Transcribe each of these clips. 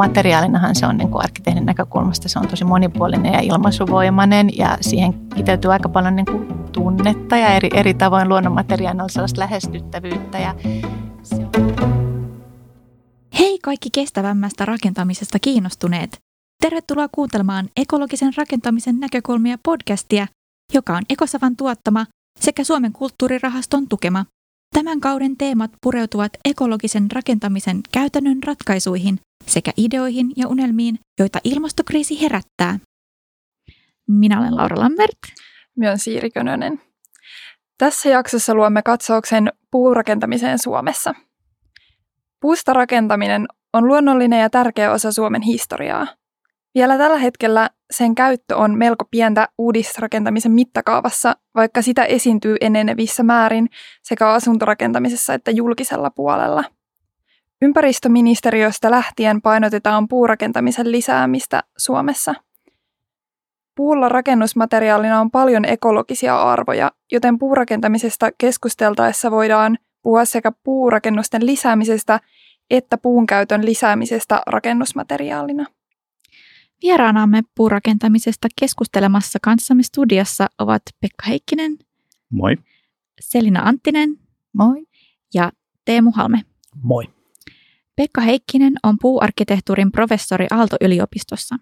materiaalinahan se on niin kuin arkkitehdin näkökulmasta se on tosi monipuolinen ja ilmaisuvoimainen ja siihen kiteytyy aika paljon niin kuin tunnetta ja eri, eri tavoin luonnonmateriaalilla sellaista lähestyttävyyttä. Ja se on... Hei kaikki kestävämmästä rakentamisesta kiinnostuneet! Tervetuloa kuuntelemaan ekologisen rakentamisen näkökulmia podcastia, joka on Ekosavan tuottama sekä Suomen kulttuurirahaston tukema. Tämän kauden teemat pureutuvat ekologisen rakentamisen käytännön ratkaisuihin sekä ideoihin ja unelmiin, joita ilmastokriisi herättää. Minä olen Laura Lambert. Minä olen Siiri Könönen. Tässä jaksossa luomme katsauksen puurakentamiseen Suomessa. Puusta rakentaminen on luonnollinen ja tärkeä osa Suomen historiaa. Vielä tällä hetkellä sen käyttö on melko pientä uudisrakentamisen mittakaavassa, vaikka sitä esiintyy enenevissä määrin sekä asuntorakentamisessa että julkisella puolella. Ympäristöministeriöstä lähtien painotetaan puurakentamisen lisäämistä Suomessa. Puulla rakennusmateriaalina on paljon ekologisia arvoja, joten puurakentamisesta keskusteltaessa voidaan puhua sekä puurakennusten lisäämisestä että puun käytön lisäämisestä rakennusmateriaalina. Vieraanamme puurakentamisesta keskustelemassa kanssamme studiossa ovat Pekka Heikkinen. Moi. Selina Anttinen. Moi. Ja Teemu Halme. Moi. Pekka Heikkinen on puuarkkitehtuurin professori Aalto-yliopistossa.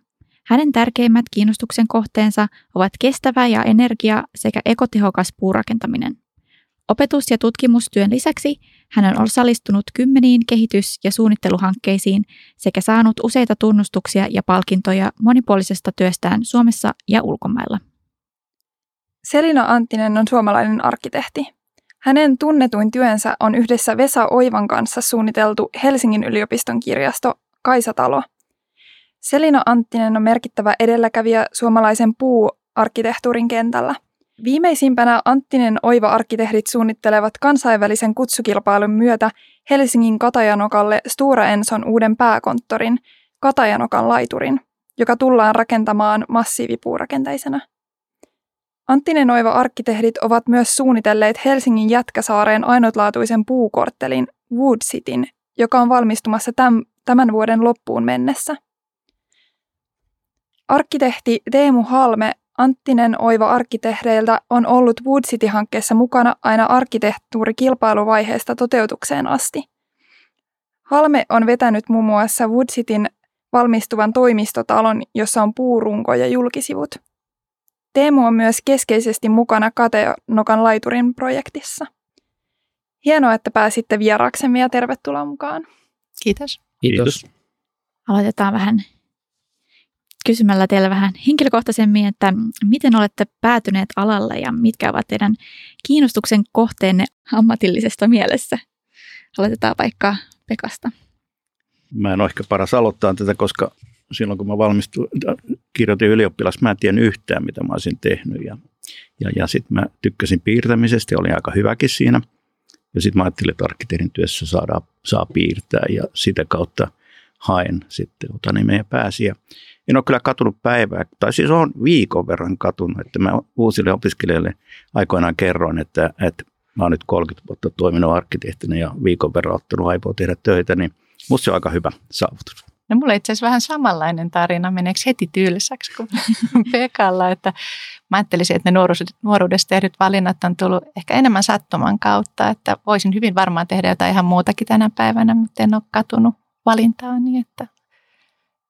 Hänen tärkeimmät kiinnostuksen kohteensa ovat kestävä ja energia sekä ekotehokas puurakentaminen. Opetus- ja tutkimustyön lisäksi hän on osallistunut kymmeniin kehitys- ja suunnitteluhankkeisiin sekä saanut useita tunnustuksia ja palkintoja monipuolisesta työstään Suomessa ja ulkomailla. Selina Anttinen on suomalainen arkkitehti. Hänen tunnetuin työnsä on yhdessä Vesa Oivan kanssa suunniteltu Helsingin yliopiston kirjasto Kaisatalo. Selina Anttinen on merkittävä edelläkävijä suomalaisen puuarkkitehtuurin kentällä – Viimeisimpänä Anttinen Oiva-arkkitehdit suunnittelevat kansainvälisen kutsukilpailun myötä Helsingin Katajanokalle Stura Enson uuden pääkonttorin, Katajanokan laiturin, joka tullaan rakentamaan massiivipuurakenteisena. Anttinen Oiva-arkkitehdit ovat myös suunnitelleet Helsingin Jätkäsaareen ainutlaatuisen puukorttelin Wood Cityn, joka on valmistumassa tämän vuoden loppuun mennessä. Arkkitehti Teemu Halme Anttinen Oiva arkkitehdeiltä on ollut Wood City-hankkeessa mukana aina arkkitehtuurikilpailuvaiheesta toteutukseen asti. Halme on vetänyt muun muassa Wood Cityn valmistuvan toimistotalon, jossa on puurunko ja julkisivut. Teemu on myös keskeisesti mukana Kateenokan laiturin projektissa. Hienoa, että pääsitte vieraaksemme ja tervetuloa mukaan. Kiitos. Kiitos. Aloitetaan vähän kysymällä teille vähän henkilökohtaisemmin, että miten olette päätyneet alalle ja mitkä ovat teidän kiinnostuksen kohteenne ammatillisesta mielessä? Aloitetaan vaikka Pekasta. Mä en ole ehkä paras aloittaa tätä, koska silloin kun mä valmistuin, kirjoitin ylioppilas, mä en tiennyt yhtään, mitä mä olisin tehnyt. Ja, ja, ja sitten mä tykkäsin piirtämisestä ja olin aika hyväkin siinä. Ja sitten mä ajattelin, että arkkitehdin työssä saada, saa piirtää ja sitä kautta haen sitten otanimeja pääsi. Ja en ole kyllä katunut päivää, tai siis on viikon verran katunut, että mä uusille opiskelijoille aikoinaan kerroin, että, että mä oon nyt 30 vuotta toiminut arkkitehtinä ja viikon verran ottanut aipoa tehdä töitä, niin musta se on aika hyvä saavutus. No mulla itse asiassa vähän samanlainen tarina, meneekö heti tylsäksi kuin Pekalla, että mä ajattelisin, että ne nuoruudessa tehdyt valinnat on tullut ehkä enemmän sattuman kautta, että voisin hyvin varmaan tehdä jotain ihan muutakin tänä päivänä, mutta en ole katunut valintaa niin, että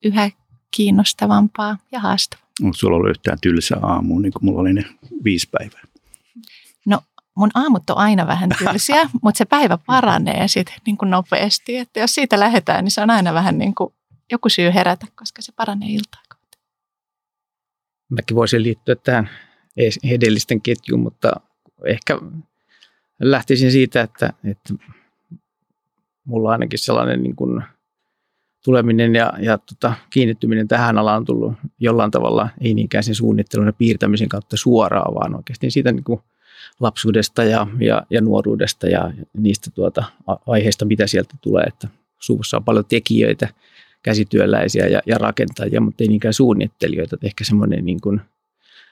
yhä kiinnostavampaa ja haastavaa. Onko sulla ollut yhtään tylsä aamu, niin kuin mulla oli ne viisi päivää? No mun aamut on aina vähän tylsiä, mutta se päivä paranee sitten niin kuin nopeasti. Että jos siitä lähdetään, niin se on aina vähän niin kuin joku syy herätä, koska se paranee iltaa Mäkin voisin liittyä tähän edellisten ketjuun, mutta ehkä lähtisin siitä, että, että mulla ainakin sellainen niin kuin – tuleminen ja, ja tota, kiinnittyminen tähän alaan on tullut jollain tavalla, ei niinkään sen suunnittelun ja piirtämisen kautta suoraan, vaan oikeasti siitä niin kuin lapsuudesta ja, ja, ja nuoruudesta ja niistä tuota aiheista, mitä sieltä tulee, että suvussa on paljon tekijöitä, käsityöläisiä ja, ja rakentajia, mutta ei niinkään suunnittelijoita. Että ehkä semmoinen niin kuin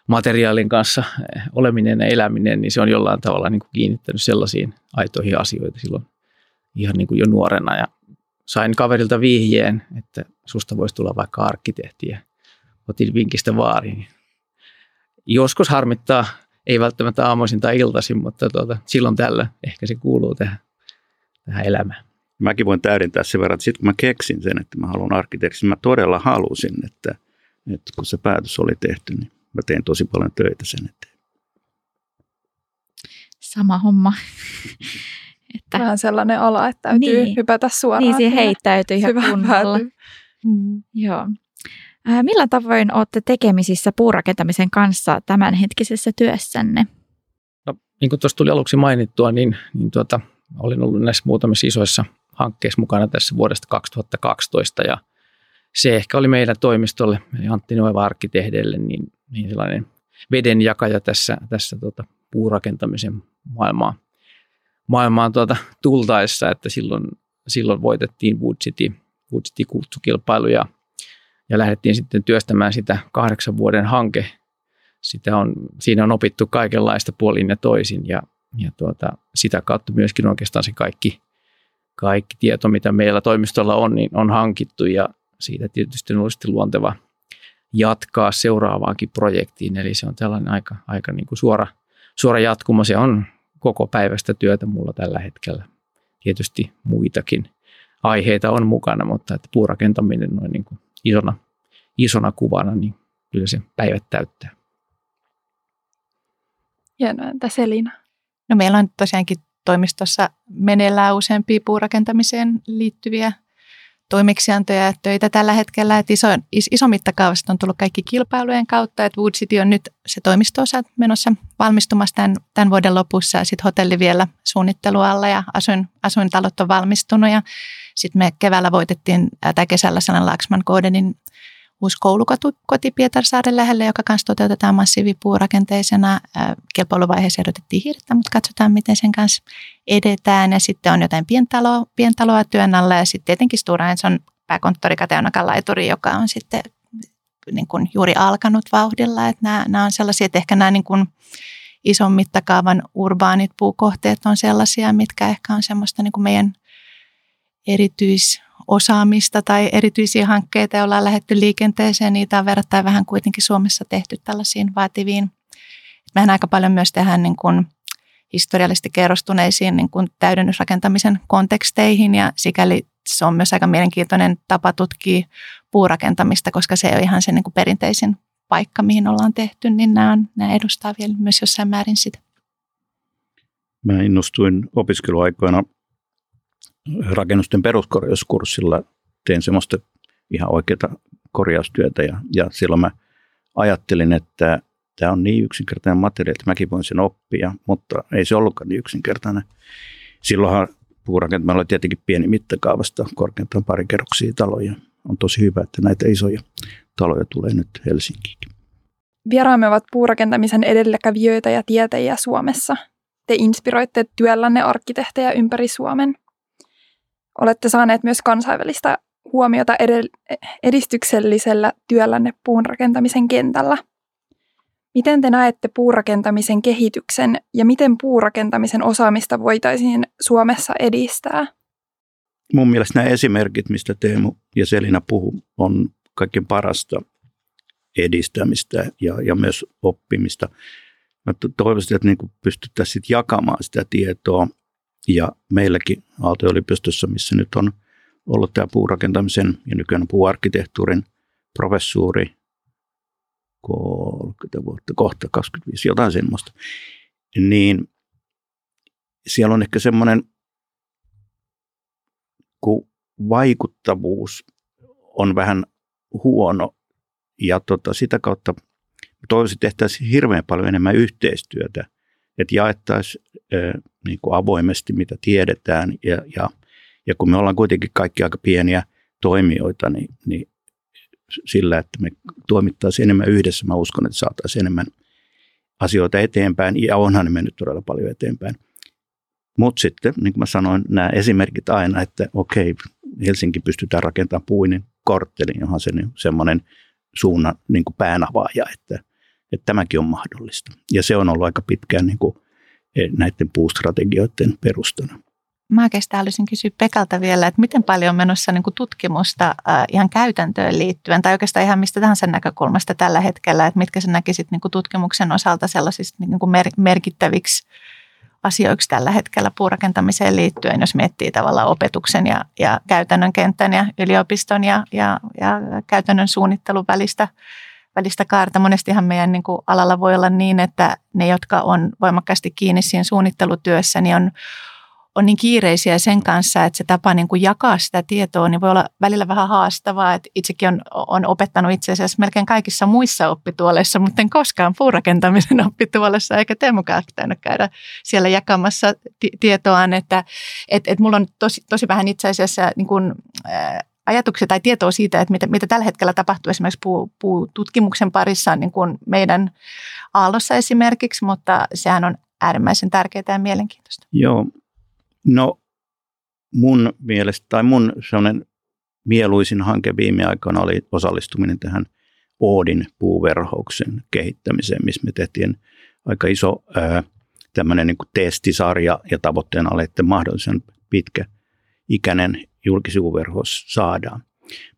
materiaalin kanssa oleminen ja eläminen, niin se on jollain tavalla niin kuin kiinnittänyt sellaisiin aitoihin asioita silloin ihan niin kuin jo nuorena ja sain kaverilta vihjeen, että susta voisi tulla vaikka arkkitehti ja otin vinkistä vaariin. Joskus harmittaa, ei välttämättä aamuisin tai iltaisin, mutta tuota, silloin tällä ehkä se kuuluu tähän, tähän elämään. Mäkin voin täydentää sen verran, että sitten kun mä keksin sen, että mä haluan arkkitehtiksi, mä todella halusin, että, että kun se päätös oli tehty, niin mä tein tosi paljon töitä sen eteen. Sama homma. että, Vähän sellainen ala, että täytyy niin, hypätä suoraan. Niin, siihen heittäytyy ihan kunnolla. Mm, joo. Äh, millä tavoin olette tekemisissä puurakentamisen kanssa tämänhetkisessä työssänne? No, niin kuin tuossa tuli aluksi mainittua, niin, niin tuota, olin ollut näissä muutamissa isoissa hankkeissa mukana tässä vuodesta 2012 ja se ehkä oli meidän toimistolle, Antti Noeva arkkitehdelle, niin, niin sellainen vedenjakaja tässä, tässä tuota, puurakentamisen maailmaa, maailmaan tuota, tultaessa, että silloin, silloin voitettiin Wood City, Wood City kutsukilpailu ja, ja lähdettiin sitten työstämään sitä kahdeksan vuoden hanke. Sitä on, siinä on opittu kaikenlaista puolin ja toisin ja, ja tuota, sitä kautta myöskin oikeastaan se kaikki, kaikki tieto, mitä meillä toimistolla on, niin on hankittu ja siitä tietysti on ollut luonteva jatkaa seuraavaankin projektiin. Eli se on tällainen aika, aika niin kuin suora, suora jatkumo. Se on koko päivästä työtä mulla tällä hetkellä. Tietysti muitakin aiheita on mukana, mutta että puurakentaminen noin niin kuin isona, isona kuvana, niin kyllä se päivät täyttää. Hienoa, entä Selina? No meillä on tosiaankin toimistossa meneillään useampia puurakentamiseen liittyviä toimeksiantoja ja töitä tällä hetkellä. Että iso, iso mittakaavasta on tullut kaikki kilpailujen kautta, että Wood City on nyt se toimisto menossa valmistumassa tämän, tämän vuoden lopussa ja sitten hotelli vielä suunnittelualla ja asuin, asuintalot on valmistunut ja sitten me keväällä voitettiin, tai kesällä sellainen Laxman Godenin uusi koulukoti Pietarsaaren lähelle, joka kanssa toteutetaan massiivipuurakenteisena. Kilpailuvaiheessa ehdotettiin hirttä, mutta katsotaan, miten sen kanssa edetään. Ja sitten on jotain pientaloa, pientaloa työn alla ja sitten tietenkin Stora Enson pääkonttori Kateonakan laituri, joka on sitten niin kuin juuri alkanut vauhdilla. Että nämä, nämä on sellaisia, että ehkä nämä niin kuin ison mittakaavan urbaanit puukohteet on sellaisia, mitkä ehkä on semmoista niin kuin meidän erityis osaamista tai erityisiä hankkeita, joilla on lähetty liikenteeseen. Niitä on verrattain vähän kuitenkin Suomessa tehty tällaisiin vaativiin. Mehän aika paljon myös tehdään niin kuin historiallisesti kerrostuneisiin niin kuin täydennysrakentamisen konteksteihin ja sikäli se on myös aika mielenkiintoinen tapa tutkia puurakentamista, koska se on ihan se niin kuin perinteisin paikka, mihin ollaan tehty, niin nämä, on, nämä edustaa vielä myös jossain määrin sitä. Mä innostuin opiskeluaikoina rakennusten peruskorjauskurssilla tein semmoista ihan oikeaa korjaustyötä ja, ja silloin mä ajattelin, että tämä on niin yksinkertainen materiaali, että mäkin voin sen oppia, mutta ei se ollutkaan niin yksinkertainen. Silloinhan puurakentamalla oli tietenkin pieni mittakaavasta, korkeintaan pari kerroksia taloja. On tosi hyvä, että näitä isoja taloja tulee nyt Helsinkiin. Vieraamme ovat puurakentamisen edelläkävijöitä ja tietäjiä Suomessa. Te inspiroitte työllänne arkkitehtejä ympäri Suomen. Olette saaneet myös kansainvälistä huomiota edistyksellisellä työllänne puunrakentamisen kentällä. Miten te näette puurakentamisen kehityksen ja miten puurakentamisen osaamista voitaisiin Suomessa edistää? Mun mielestä nämä esimerkit, mistä Teemu ja Selina puhu, on kaikkein parasta edistämistä ja, ja myös oppimista. Mä toivoisin, että niin pystyttäisiin jakamaan sitä tietoa ja meilläkin Aalto-yliopistossa, missä nyt on ollut tämä puurakentamisen ja nykyään puuarkkitehtuurin professuuri. 30 vuotta, kohta 25, jotain semmoista, niin siellä on ehkä semmoinen, kun vaikuttavuus on vähän huono ja tota, sitä kautta toivoisin tehtäisiin hirveän paljon enemmän yhteistyötä, että jaettaisiin niin kuin avoimesti, mitä tiedetään. Ja, ja, ja kun me ollaan kuitenkin kaikki aika pieniä toimijoita, niin, niin sillä, että me toimittaisiin enemmän yhdessä, mä uskon, että saataisiin enemmän asioita eteenpäin, ja onhan ne mennyt todella paljon eteenpäin. Mutta sitten, niin kuin mä sanoin, nämä esimerkit aina, että okei, Helsinki pystytään rakentamaan puinin korttelin, johon se niin, semmoinen suunnan niin päänavaaja, että, että tämäkin on mahdollista. Ja se on ollut aika pitkään niin kuin näiden puustrategioiden perustana. mä oikeastaan haluaisin kysyä Pekalta vielä, että miten paljon on menossa niin kuin tutkimusta äh, ihan käytäntöön liittyen, tai oikeastaan ihan mistä tahansa näkökulmasta tällä hetkellä, että mitkä sä näkisit niin kuin tutkimuksen osalta sellaisista niin kuin mer- merkittäviksi asioiksi tällä hetkellä puurakentamiseen liittyen, jos miettii tavallaan opetuksen ja, ja käytännön kentän ja yliopiston ja, ja, ja käytännön suunnittelun välistä, välistä kaarta. Monestihan meidän niin kuin alalla voi olla niin, että ne, jotka on voimakkaasti kiinni siinä suunnittelutyössä, niin on on niin kiireisiä sen kanssa, että se tapa niin kuin jakaa sitä tietoa niin voi olla välillä vähän haastavaa. Että itsekin on, on opettanut itse asiassa melkein kaikissa muissa oppituoleissa, mutta en koskaan puurakentamisen oppituolessa eikä Teemukaan pitänyt käydä siellä jakamassa t- tietoaan. Että et, et mulla on tosi, tosi vähän itse asiassa niin kuin, ää, ajatuksia tai tietoa siitä, että mitä, mitä tällä hetkellä tapahtuu esimerkiksi puu, puututkimuksen parissa niin kuin meidän aallossa esimerkiksi, mutta sehän on äärimmäisen tärkeää ja mielenkiintoista. Joo, No mun mielestä, tai mun sellainen mieluisin hanke viime aikoina oli osallistuminen tähän Oodin puuverhouksen kehittämiseen, missä me tehtiin aika iso ää, tämmöinen niin testisarja ja tavoitteena oli, että mahdollisen pitkä ikäinen julkisivuverhous saadaan.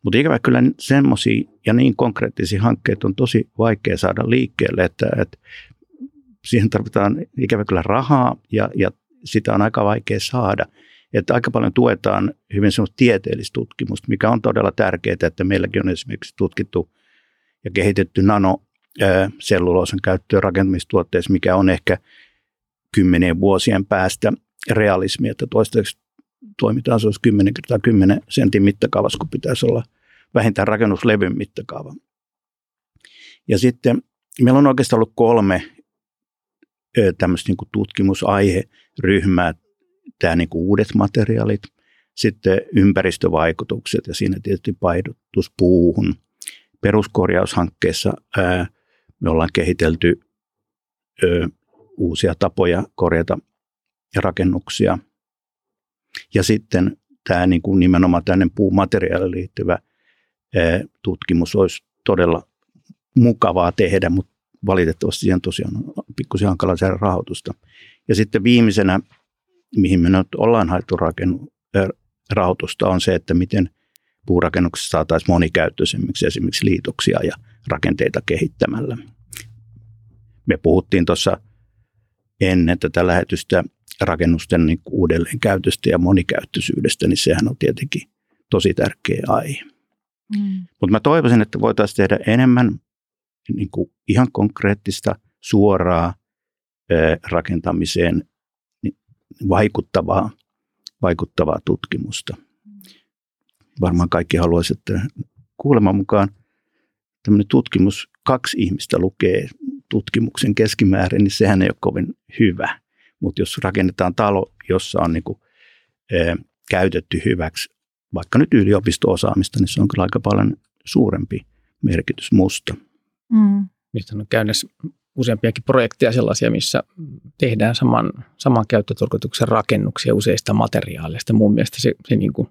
Mutta ikävä kyllä semmoisia ja niin konkreettisia hankkeita on tosi vaikea saada liikkeelle, että, että siihen tarvitaan ikävä kyllä rahaa ja, ja sitä on aika vaikea saada. Että aika paljon tuetaan hyvin semmoista tieteellistä tutkimusta, mikä on todella tärkeää, että meilläkin on esimerkiksi tutkittu ja kehitetty nanoselluloosan käyttöä rakentamistuotteissa, mikä on ehkä kymmenien vuosien päästä realismi, että toistaiseksi toimitaan se olisi 10 kertaa 10 sentin mittakaavassa, kun pitäisi olla vähintään rakennuslevyn mittakaava. Ja sitten meillä on oikeastaan ollut kolme tämmöistä niin tutkimusaiheryhmää, tämä niin kuin uudet materiaalit, sitten ympäristövaikutukset ja siinä tietysti painotus puuhun. Peruskorjaushankkeessa ää, me ollaan kehitelty ö, uusia tapoja korjata rakennuksia. Ja sitten tämä niin kuin nimenomaan tänne puumateriaaliin liittyvä tutkimus olisi todella mukavaa tehdä, mutta valitettavasti siihen tosiaan on pikkusen hankala saada rahoitusta. Ja sitten viimeisenä, mihin me nyt ollaan haettu rakennu, rahoitusta, on se, että miten puurakennuksessa saataisiin monikäyttöisemmiksi esimerkiksi liitoksia ja rakenteita kehittämällä. Me puhuttiin tuossa ennen tätä lähetystä rakennusten niin uudelleenkäytöstä ja monikäyttöisyydestä, niin sehän on tietenkin tosi tärkeä aihe. Mm. Mutta mä toivoisin, että voitaisiin tehdä enemmän niin kuin ihan konkreettista, suoraa rakentamiseen vaikuttavaa, vaikuttavaa tutkimusta. Varmaan kaikki haluaisivat, että kuuleman mukaan tämmöinen tutkimus, kaksi ihmistä lukee tutkimuksen keskimäärin, niin sehän ei ole kovin hyvä. Mutta jos rakennetaan talo, jossa on niin kuin, ää, käytetty hyväksi vaikka nyt yliopisto-osaamista, niin se on kyllä aika paljon suurempi merkitys musta. Mm. Mistä on käynnissä useampiakin projekteja sellaisia, missä tehdään saman, saman käyttötarkoituksen rakennuksia useista materiaaleista. Mun mielestä se, se niin kuin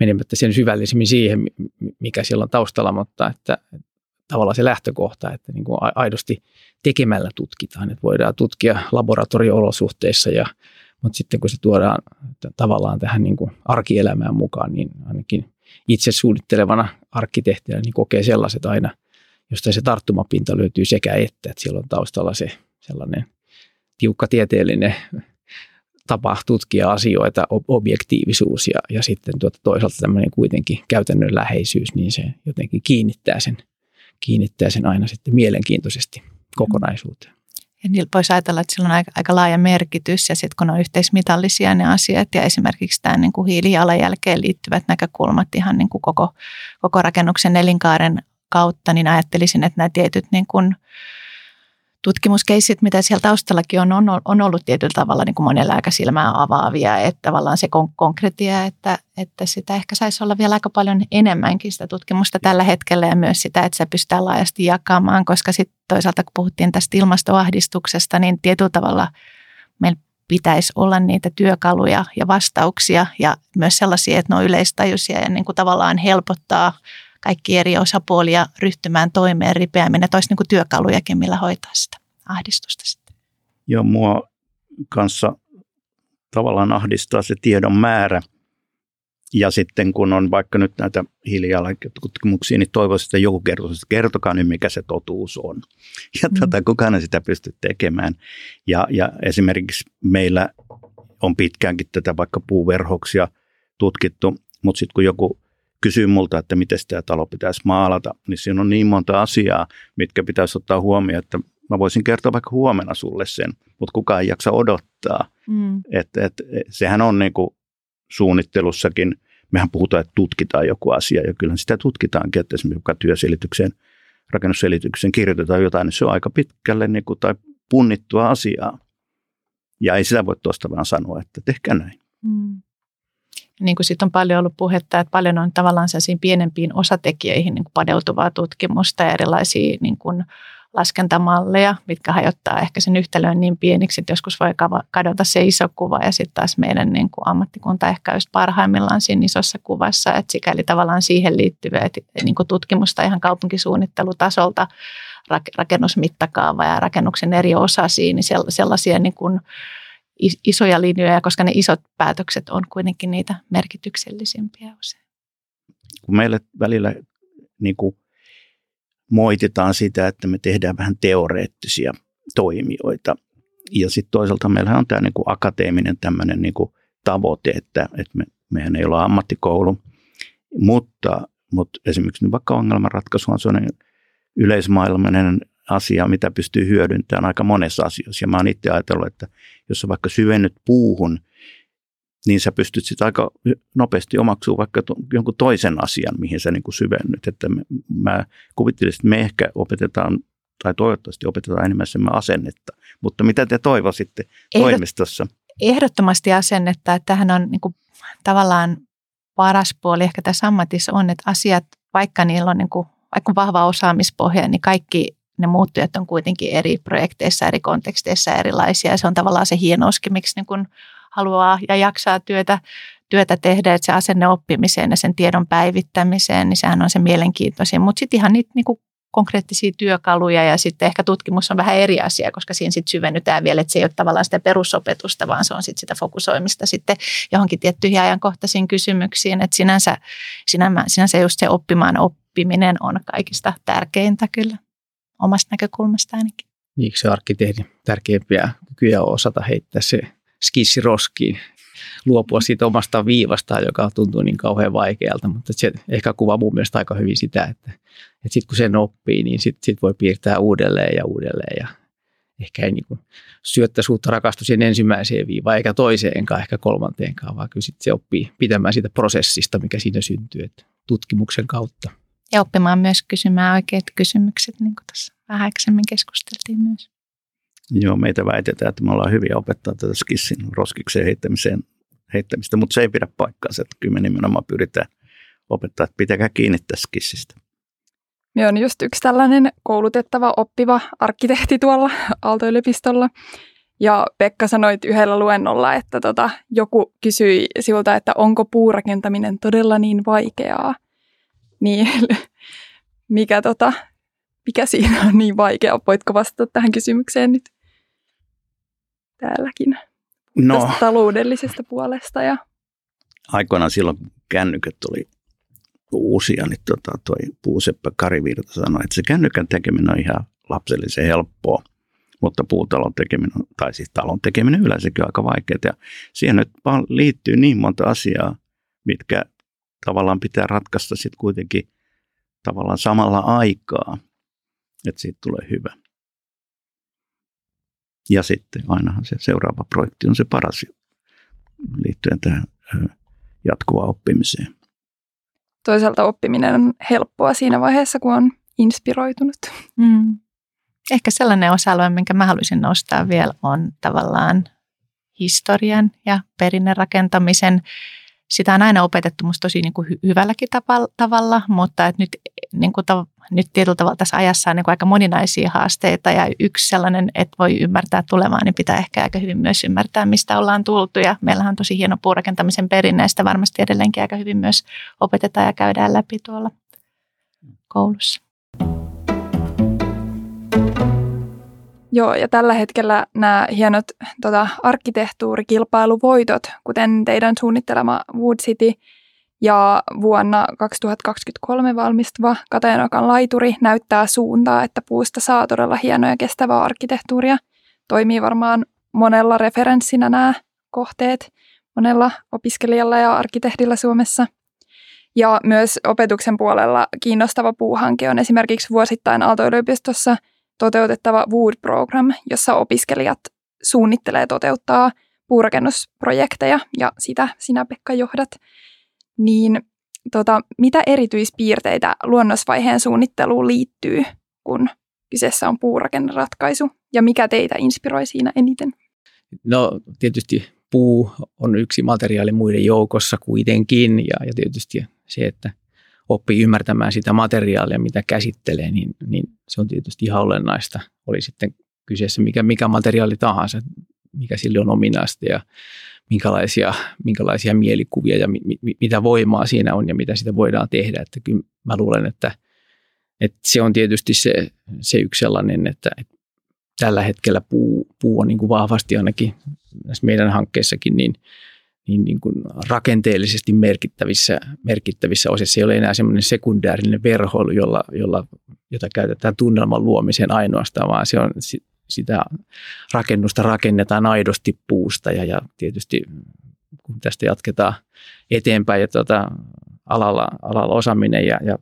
menemättä sen syvällisemmin siihen, mikä siellä on taustalla, mutta että tavallaan se lähtökohta, että niin kuin aidosti tekemällä tutkitaan, että voidaan tutkia laboratorio-olosuhteissa ja mutta sitten kun se tuodaan tavallaan tähän niin kuin arkielämään mukaan, niin ainakin itse suunnittelevana arkkitehtinä niin kokee sellaiset aina – josta se tarttumapinta löytyy sekä että, että siellä on taustalla se sellainen tiukka tieteellinen tapa tutkia asioita, objektiivisuus ja, ja sitten tuota toisaalta tämmöinen kuitenkin käytännön läheisyys, niin se jotenkin kiinnittää sen, kiinnittää sen aina sitten mielenkiintoisesti kokonaisuuteen. Ja niillä voisi ajatella, että sillä on aika, aika laaja merkitys ja sitten kun on yhteismitallisia ne asiat ja esimerkiksi tämä niin kuin hiilijalanjälkeen liittyvät näkökulmat ihan niin kuin koko, koko rakennuksen elinkaaren kautta, niin ajattelisin, että nämä tietyt niin kuin tutkimuskeissit, mitä siellä taustallakin on, on, on ollut tietyllä tavalla niin kuin monella aika silmää avaavia, että tavallaan se kon- konkretia, että, että sitä ehkä saisi olla vielä aika paljon enemmänkin sitä tutkimusta tällä hetkellä ja myös sitä, että se pystytään laajasti jakamaan, koska sitten toisaalta kun puhuttiin tästä ilmastoahdistuksesta, niin tietyllä tavalla meillä pitäisi olla niitä työkaluja ja vastauksia ja myös sellaisia, että ne on yleistajuisia ja niin kuin tavallaan helpottaa – kaikki eri osapuolia ryhtymään toimeen ripeämmin, että olisi niin kuin työkalujakin, millä hoitaa sitä ahdistusta sitten. Joo, mua kanssa tavallaan ahdistaa se tiedon määrä. Ja sitten kun on vaikka nyt näitä hiilijalantutkimuksia, niin toivoisin, että joku kertoisi, että kertokaa nyt, mikä se totuus on. Ja mm. tota, kukaan ei sitä pysty tekemään. Ja, ja esimerkiksi meillä on pitkäänkin tätä vaikka puuverhoksia tutkittu, mutta sitten kun joku kysyy multa, että miten tämä talo pitäisi maalata, niin siinä on niin monta asiaa, mitkä pitäisi ottaa huomioon, että mä voisin kertoa vaikka huomenna sulle sen, mutta kukaan ei jaksa odottaa. Mm. Et, et, sehän on niin kuin suunnittelussakin, mehän puhutaan, että tutkitaan joku asia, ja kyllä sitä tutkitaankin, että esimerkiksi joka työselitykseen, rakennusselitykseen kirjoitetaan jotain, niin se on aika pitkälle niin kuin, tai punnittua asiaa. Ja ei sitä voi tuosta vaan sanoa, että tehkää näin. Mm niin kuin sitten on paljon ollut puhetta, että paljon on tavallaan sellaisiin pienempiin osatekijöihin niin kuin paneutuvaa tutkimusta ja erilaisia niin kuin laskentamalleja, mitkä hajottaa ehkä sen yhtälön niin pieniksi, että joskus voi kadota se iso kuva ja sitten taas meidän niin kuin ammattikunta ehkä just parhaimmillaan siinä isossa kuvassa, että sikäli tavallaan siihen liittyvää niin kuin tutkimusta ihan kaupunkisuunnittelutasolta rakennusmittakaava ja rakennuksen eri osasia, niin sellaisia niin kuin isoja linjoja, koska ne isot päätökset on kuitenkin niitä merkityksellisimpiä usein. Kun meille välillä niin kuin moititaan sitä, että me tehdään vähän teoreettisia toimijoita. Ja sitten toisaalta meillä on tämä niin kuin akateeminen tämmöinen niin kuin tavoite, että, että me, mehän ei olla ammattikoulu, mutta, mutta esimerkiksi vaikka ongelmanratkaisu on sellainen yleismaailmainen asia, mitä pystyy hyödyntämään aika monessa asioissa. Ja mä oon itse ajatellut, että jos sä vaikka syvennyt puuhun, niin sä pystyt sitten aika nopeasti omaksumaan vaikka to, jonkun toisen asian, mihin sä niin kuin syvennyt. Että mä kuvittelisin, että me ehkä opetetaan, tai toivottavasti opetetaan enemmän sen asennetta. Mutta mitä te toivoisitte Ehdot, toimistossa? Ehdottomasti asennetta, että tähän on niin kuin, tavallaan paras puoli ehkä tässä ammatissa on, että asiat, vaikka niillä on niin kuin, vaikka vahva osaamispohja, niin kaikki ne muuttujat on kuitenkin eri projekteissa, eri konteksteissa erilaisia. Ja se on tavallaan se hienouskin, miksi niin kun haluaa ja jaksaa työtä, työtä tehdä, että se asenne oppimiseen ja sen tiedon päivittämiseen, niin sehän on se mielenkiintoisin. Mutta sitten ihan niitä niin konkreettisia työkaluja ja sitten ehkä tutkimus on vähän eri asia, koska siinä sitten syvennytään vielä, että se ei ole tavallaan sitä perusopetusta, vaan se on sitten sitä fokusoimista sitten johonkin tiettyihin ajankohtaisiin kysymyksiin. Että sinänsä, sinänsä, sinänsä just se oppimaan oppiminen on kaikista tärkeintä kyllä omasta näkökulmasta ainakin. Niinkö se arkkitehdin tärkeimpiä kykyjä on osata heittää se skissi roskiin, luopua siitä omasta viivasta, joka tuntuu niin kauhean vaikealta, mutta se ehkä kuvaa mun mielestä aika hyvin sitä, että, että sitten kun sen oppii, niin sitten sit voi piirtää uudelleen ja uudelleen ja ehkä ei niin syöttäisi uutta rakastu siihen ensimmäiseen viivaan eikä toiseenkaan, ehkä kolmanteenkaan, vaan kyllä sitten se oppii pitämään siitä prosessista, mikä siinä syntyy, että tutkimuksen kautta. Ja oppimaan myös kysymään oikeat kysymykset, niin kuin tuossa vähän aikaisemmin keskusteltiin myös. Joo, meitä väitetään, että me ollaan hyviä opettaa tätä skissin roskikseen heittämiseen, heittämistä, mutta se ei pidä paikkaansa. Että kyllä me nimenomaan pyritään opettaa, että pitäkää kiinni tästä skissistä. Me on just yksi tällainen koulutettava, oppiva arkkitehti tuolla Aalto-yliopistolla. Ja Pekka sanoi yhdellä luennolla, että tota, joku kysyi sinulta, että onko puurakentaminen todella niin vaikeaa. Niin mikä, tota, mikä siinä on niin vaikea? Voitko vastata tähän kysymykseen nyt täälläkin? No, Tästä taloudellisesta puolesta. Ja... Aikoinaan silloin kännykät oli uusia, niin tota, toi Puuseppä Kari Virta sanoi, että se kännykän tekeminen on ihan lapsellisen helppoa, mutta puutalon tekeminen, tai siis talon tekeminen yleensäkin on aika vaikeaa. Ja siihen nyt liittyy niin monta asiaa, mitkä tavallaan pitää ratkaista sitten kuitenkin tavallaan samalla aikaa, että siitä tulee hyvä. Ja sitten ainahan se seuraava projekti on se paras liittyen tähän jatkuvaan oppimiseen. Toisaalta oppiminen on helppoa siinä vaiheessa, kun on inspiroitunut. Mm. Ehkä sellainen osa-alue, minkä mä haluaisin nostaa vielä, on tavallaan historian ja perinnerakentamisen sitä on aina opetettu musta tosi niin kuin hyvälläkin tavalla, mutta että nyt, niin kuin tav- nyt tietyllä tavalla tässä ajassa on niin kuin aika moninaisia haasteita ja yksi sellainen, että voi ymmärtää tulevaa, niin pitää ehkä aika hyvin myös ymmärtää, mistä ollaan tultu ja meillähän on tosi hieno puurakentamisen perinneistä varmasti edelleenkin aika hyvin myös opetetaan ja käydään läpi tuolla koulussa. Joo, ja tällä hetkellä nämä hienot tota, arkkitehtuurikilpailuvoitot, kuten teidän suunnittelema Wood City ja vuonna 2023 valmistuva Katajanokan laituri näyttää suuntaa, että puusta saa todella hienoa ja kestävää arkkitehtuuria. Toimii varmaan monella referenssinä nämä kohteet, monella opiskelijalla ja arkkitehdillä Suomessa. Ja myös opetuksen puolella kiinnostava puuhanke on esimerkiksi vuosittain Aalto-yliopistossa – toteutettava Wood Program, jossa opiskelijat suunnittelee toteuttaa puurakennusprojekteja ja sitä sinä Pekka johdat. Niin tota, mitä erityispiirteitä luonnosvaiheen suunnitteluun liittyy, kun kyseessä on puurakenneratkaisu ja mikä teitä inspiroi siinä eniten? No tietysti puu on yksi materiaali muiden joukossa kuitenkin ja, ja tietysti se, että oppii ymmärtämään sitä materiaalia, mitä käsittelee, niin, niin se on tietysti ihan olennaista. Oli sitten kyseessä mikä, mikä materiaali tahansa, mikä sille on ominaista ja minkälaisia, minkälaisia mielikuvia ja mi, mi, mitä voimaa siinä on ja mitä sitä voidaan tehdä. Että kyllä mä luulen, että, että se on tietysti se, se yksi sellainen, että, että tällä hetkellä puu, puu on niin kuin vahvasti ainakin näissä meidän hankkeissakin, niin niin, niin kuin rakenteellisesti merkittävissä, merkittävissä osissa. ei ole enää semmoinen sekundäärinen verho, jolla, jolla, jota käytetään tunnelman luomiseen ainoastaan, vaan se on sitä rakennusta rakennetaan aidosti puusta ja, ja tietysti kun tästä jatketaan eteenpäin ja tuota, alalla, alalla osaaminen ja, ja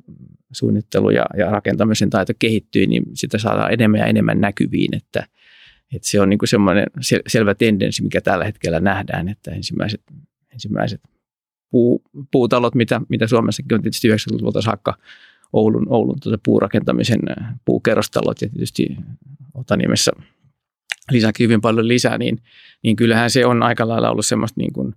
suunnittelu ja, ja rakentamisen taito kehittyy, niin sitä saadaan enemmän ja enemmän näkyviin, että – et se on niin semmoinen sel- selvä tendenssi, mikä tällä hetkellä nähdään, että ensimmäiset, ensimmäiset puu, puutalot, mitä, mitä Suomessakin on tietysti 90-luvulta saakka Oulun, Oulun tuota puurakentamisen äh, puukerrostalot ja tietysti Otaniemessä lisääkin hyvin paljon lisää, niin, niin kyllähän se on aika lailla ollut semmoista niin kuin,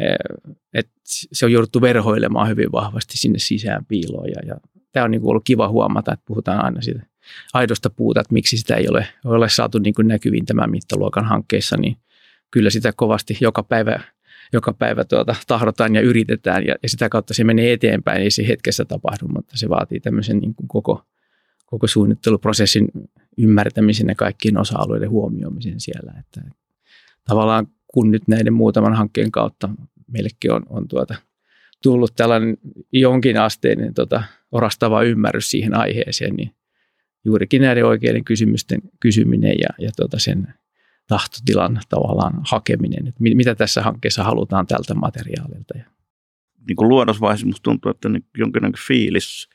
äh, että se on jouduttu verhoilemaan hyvin vahvasti sinne sisään piiloon ja, ja tämä on niin kuin ollut kiva huomata, että puhutaan aina siitä aidosta puuta, että miksi sitä ei ole, ole saatu niin kuin näkyviin tämän mittaluokan hankkeissa, niin kyllä sitä kovasti joka päivä, joka päivä tuota, tahdotaan ja yritetään ja, ja sitä kautta se menee eteenpäin, ei se hetkessä tapahdu, mutta se vaatii tämmöisen niin kuin koko, koko suunnitteluprosessin ymmärtämisen ja kaikkien osa-alueiden huomioimisen siellä. Että tavallaan kun nyt näiden muutaman hankkeen kautta meillekin on, on tuota, tullut tällainen jonkin asteinen tota, orastava ymmärrys siihen aiheeseen, niin juurikin näiden oikeiden kysymysten kysyminen ja, ja tuota sen tahtotilan tavallaan hakeminen, että mitä tässä hankkeessa halutaan tältä materiaalilta. Niin kuin luonnosvaiheessa musta tuntuu, että niin jonkinlainen fiilis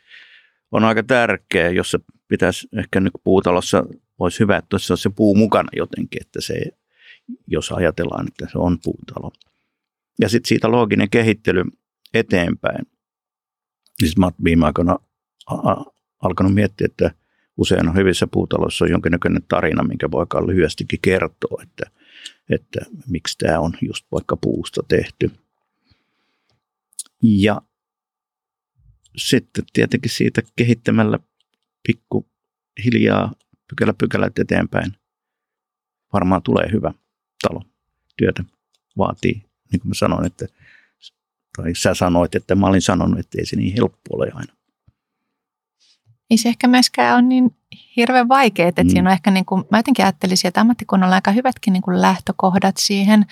on aika tärkeä, jos se pitäisi ehkä nyt puutalossa, olisi hyvä, että se on se puu mukana jotenkin, että se, jos ajatellaan, että se on puutalo. Ja sitten siitä looginen kehittely eteenpäin. Siis mä viime aikoina alkanut miettiä, että usein hyvissä puutaloissa on jonkinnäköinen tarina, minkä voi lyhyestikin kertoa, että, että miksi tämä on just vaikka puusta tehty. Ja sitten tietenkin siitä kehittämällä pikku hiljaa pykälä pykälät eteenpäin varmaan tulee hyvä talo. Työtä vaatii, niin kuin mä sanoin, että, tai sä sanoit, että mä olin sanonut, että ei se niin helppo ole aina ei se ehkä myöskään ole niin hirveän vaikeaa, että mm. siinä on ehkä niin kuin, mä jotenkin ajattelisin, että ammattikunnalla on aika hyvätkin niin kuin lähtökohdat siihen,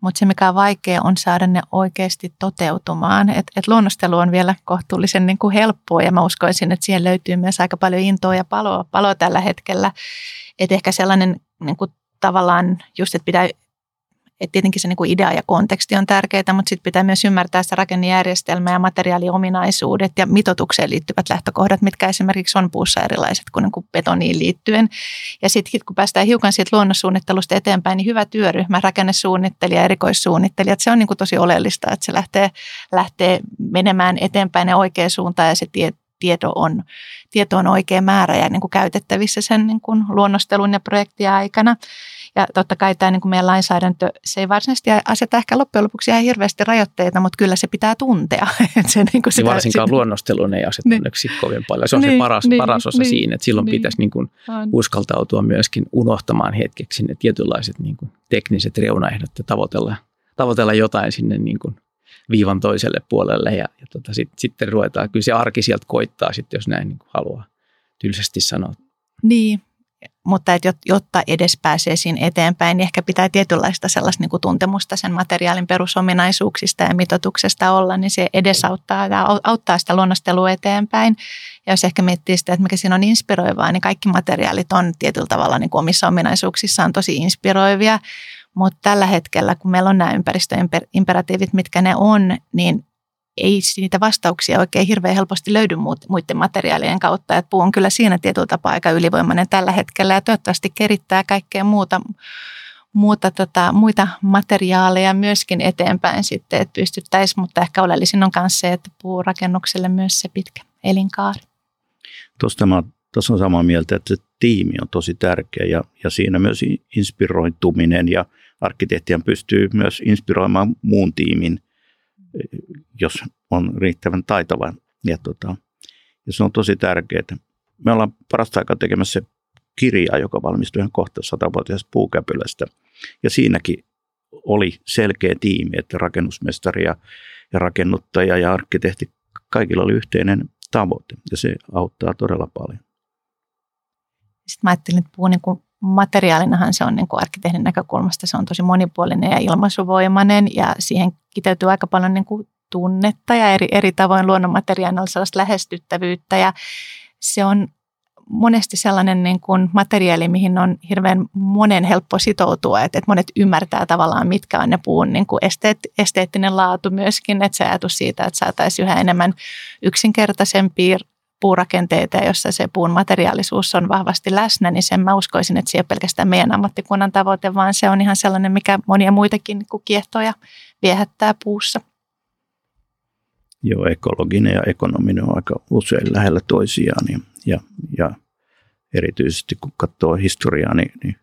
mutta se mikä on vaikea on saada ne oikeasti toteutumaan. Et, et luonnostelu on vielä kohtuullisen niin kuin helppoa ja mä uskoisin, että siihen löytyy myös aika paljon intoa ja paloa, paloa tällä hetkellä. Että ehkä sellainen niin kuin tavallaan just, että pitää et tietenkin se niin kuin idea ja konteksti on tärkeää, mutta sitten pitää myös ymmärtää sitä rakennejärjestelmää ja materiaaliominaisuudet ja mitotukseen liittyvät lähtökohdat, mitkä esimerkiksi on puussa erilaiset kuin, niin kuin betoniin liittyen. Ja sitten kun päästään hiukan siitä luonnossuunnittelusta eteenpäin, niin hyvä työryhmä, rakennesuunnittelija, erikoissuunnittelija, se on niin kuin tosi oleellista, että se lähtee, lähtee menemään eteenpäin ja oikeaan suuntaan ja se tie, tieto on, tieto on oikea määrä ja niin kuin käytettävissä sen niin kuin luonnostelun ja projektin aikana. Ja totta kai tämä niin kuin meidän lainsäädäntö, se ei varsinaisesti aseta ehkä loppujen lopuksi ihan hirveästi rajoitteita, mutta kyllä se pitää tuntea. se, niin kuin sitä, varsinkaan sitä, luonnosteluun ei aseta niin, kovin paljon. Se on niin, se paras, niin, paras osa niin, siinä, että silloin niin, pitäisi niin kuin uskaltautua myöskin unohtamaan hetkeksi ne tietynlaiset niin kuin tekniset reunaehdot ja tavoitella, tavoitella jotain sinne niin kuin viivan toiselle puolelle ja, ja tota, sit, sitten ruvetaan, kyllä se arki sieltä koittaa sitten, jos näin niin kuin haluaa tylsästi sanoa. Niin, mutta että jotta edes pääsee siinä eteenpäin, niin ehkä pitää tietynlaista sellaista niin kuin tuntemusta sen materiaalin perusominaisuuksista ja mitotuksesta olla, niin se edesauttaa ja auttaa sitä luonnostelua eteenpäin. Ja jos ehkä miettii sitä, että mikä siinä on inspiroivaa, niin kaikki materiaalit on tietyllä tavalla niin kuin omissa ominaisuuksissaan tosi inspiroivia. Mutta tällä hetkellä, kun meillä on nämä ympäristöimperatiivit, mitkä ne on, niin ei niitä vastauksia oikein hirveän helposti löydy muiden materiaalien kautta. Et puu on kyllä siinä tietyllä tapaa aika ylivoimainen tällä hetkellä ja toivottavasti kerittää kaikkea muuta, muuta tota, muita materiaaleja myöskin eteenpäin sitten, että pystyttäisiin, mutta ehkä oleellisin on myös se, että puurakennukselle myös se pitkä elinkaari. Tuosta mä tuossa on samaa mieltä, että se tiimi on tosi tärkeä ja, ja siinä myös inspiroituminen ja arkkitehtian pystyy myös inspiroimaan muun tiimin, jos on riittävän taitava. Ja, tota, ja se on tosi tärkeää. Me ollaan parasta aikaa tekemässä kirjaa, joka valmistui ihan kohta satavuotiaasta puukäpylästä. Ja siinäkin oli selkeä tiimi, että rakennusmestari ja, ja rakennuttaja ja arkkitehti, kaikilla oli yhteinen tavoite ja se auttaa todella paljon. Sitten mä ajattelin, että puu niin kuin materiaalinahan se on niin kuin arkkitehdin näkökulmasta, se on tosi monipuolinen ja ilmaisuvoimainen ja siihen kiteytyy aika paljon niin kuin tunnetta ja eri, eri tavoin luonnonmateriaalilla sellaista lähestyttävyyttä ja se on monesti sellainen niin kuin materiaali, mihin on hirveän monen helppo sitoutua, että, että monet ymmärtää tavallaan, mitkä on ne puun niin kuin esteet, esteettinen laatu myöskin, että se ajatus siitä, että saataisiin yhä enemmän yksinkertaisempia puurakenteita, jossa se puun materiaalisuus on vahvasti läsnä, niin sen mä uskoisin, että se ei ole pelkästään meidän ammattikunnan tavoite, vaan se on ihan sellainen, mikä monia muitakin niin kiehtoja viehättää puussa. Joo, ekologinen ja ekonominen on aika usein lähellä toisiaan ja, ja, ja erityisesti kun katsoo historiaa, niin, niin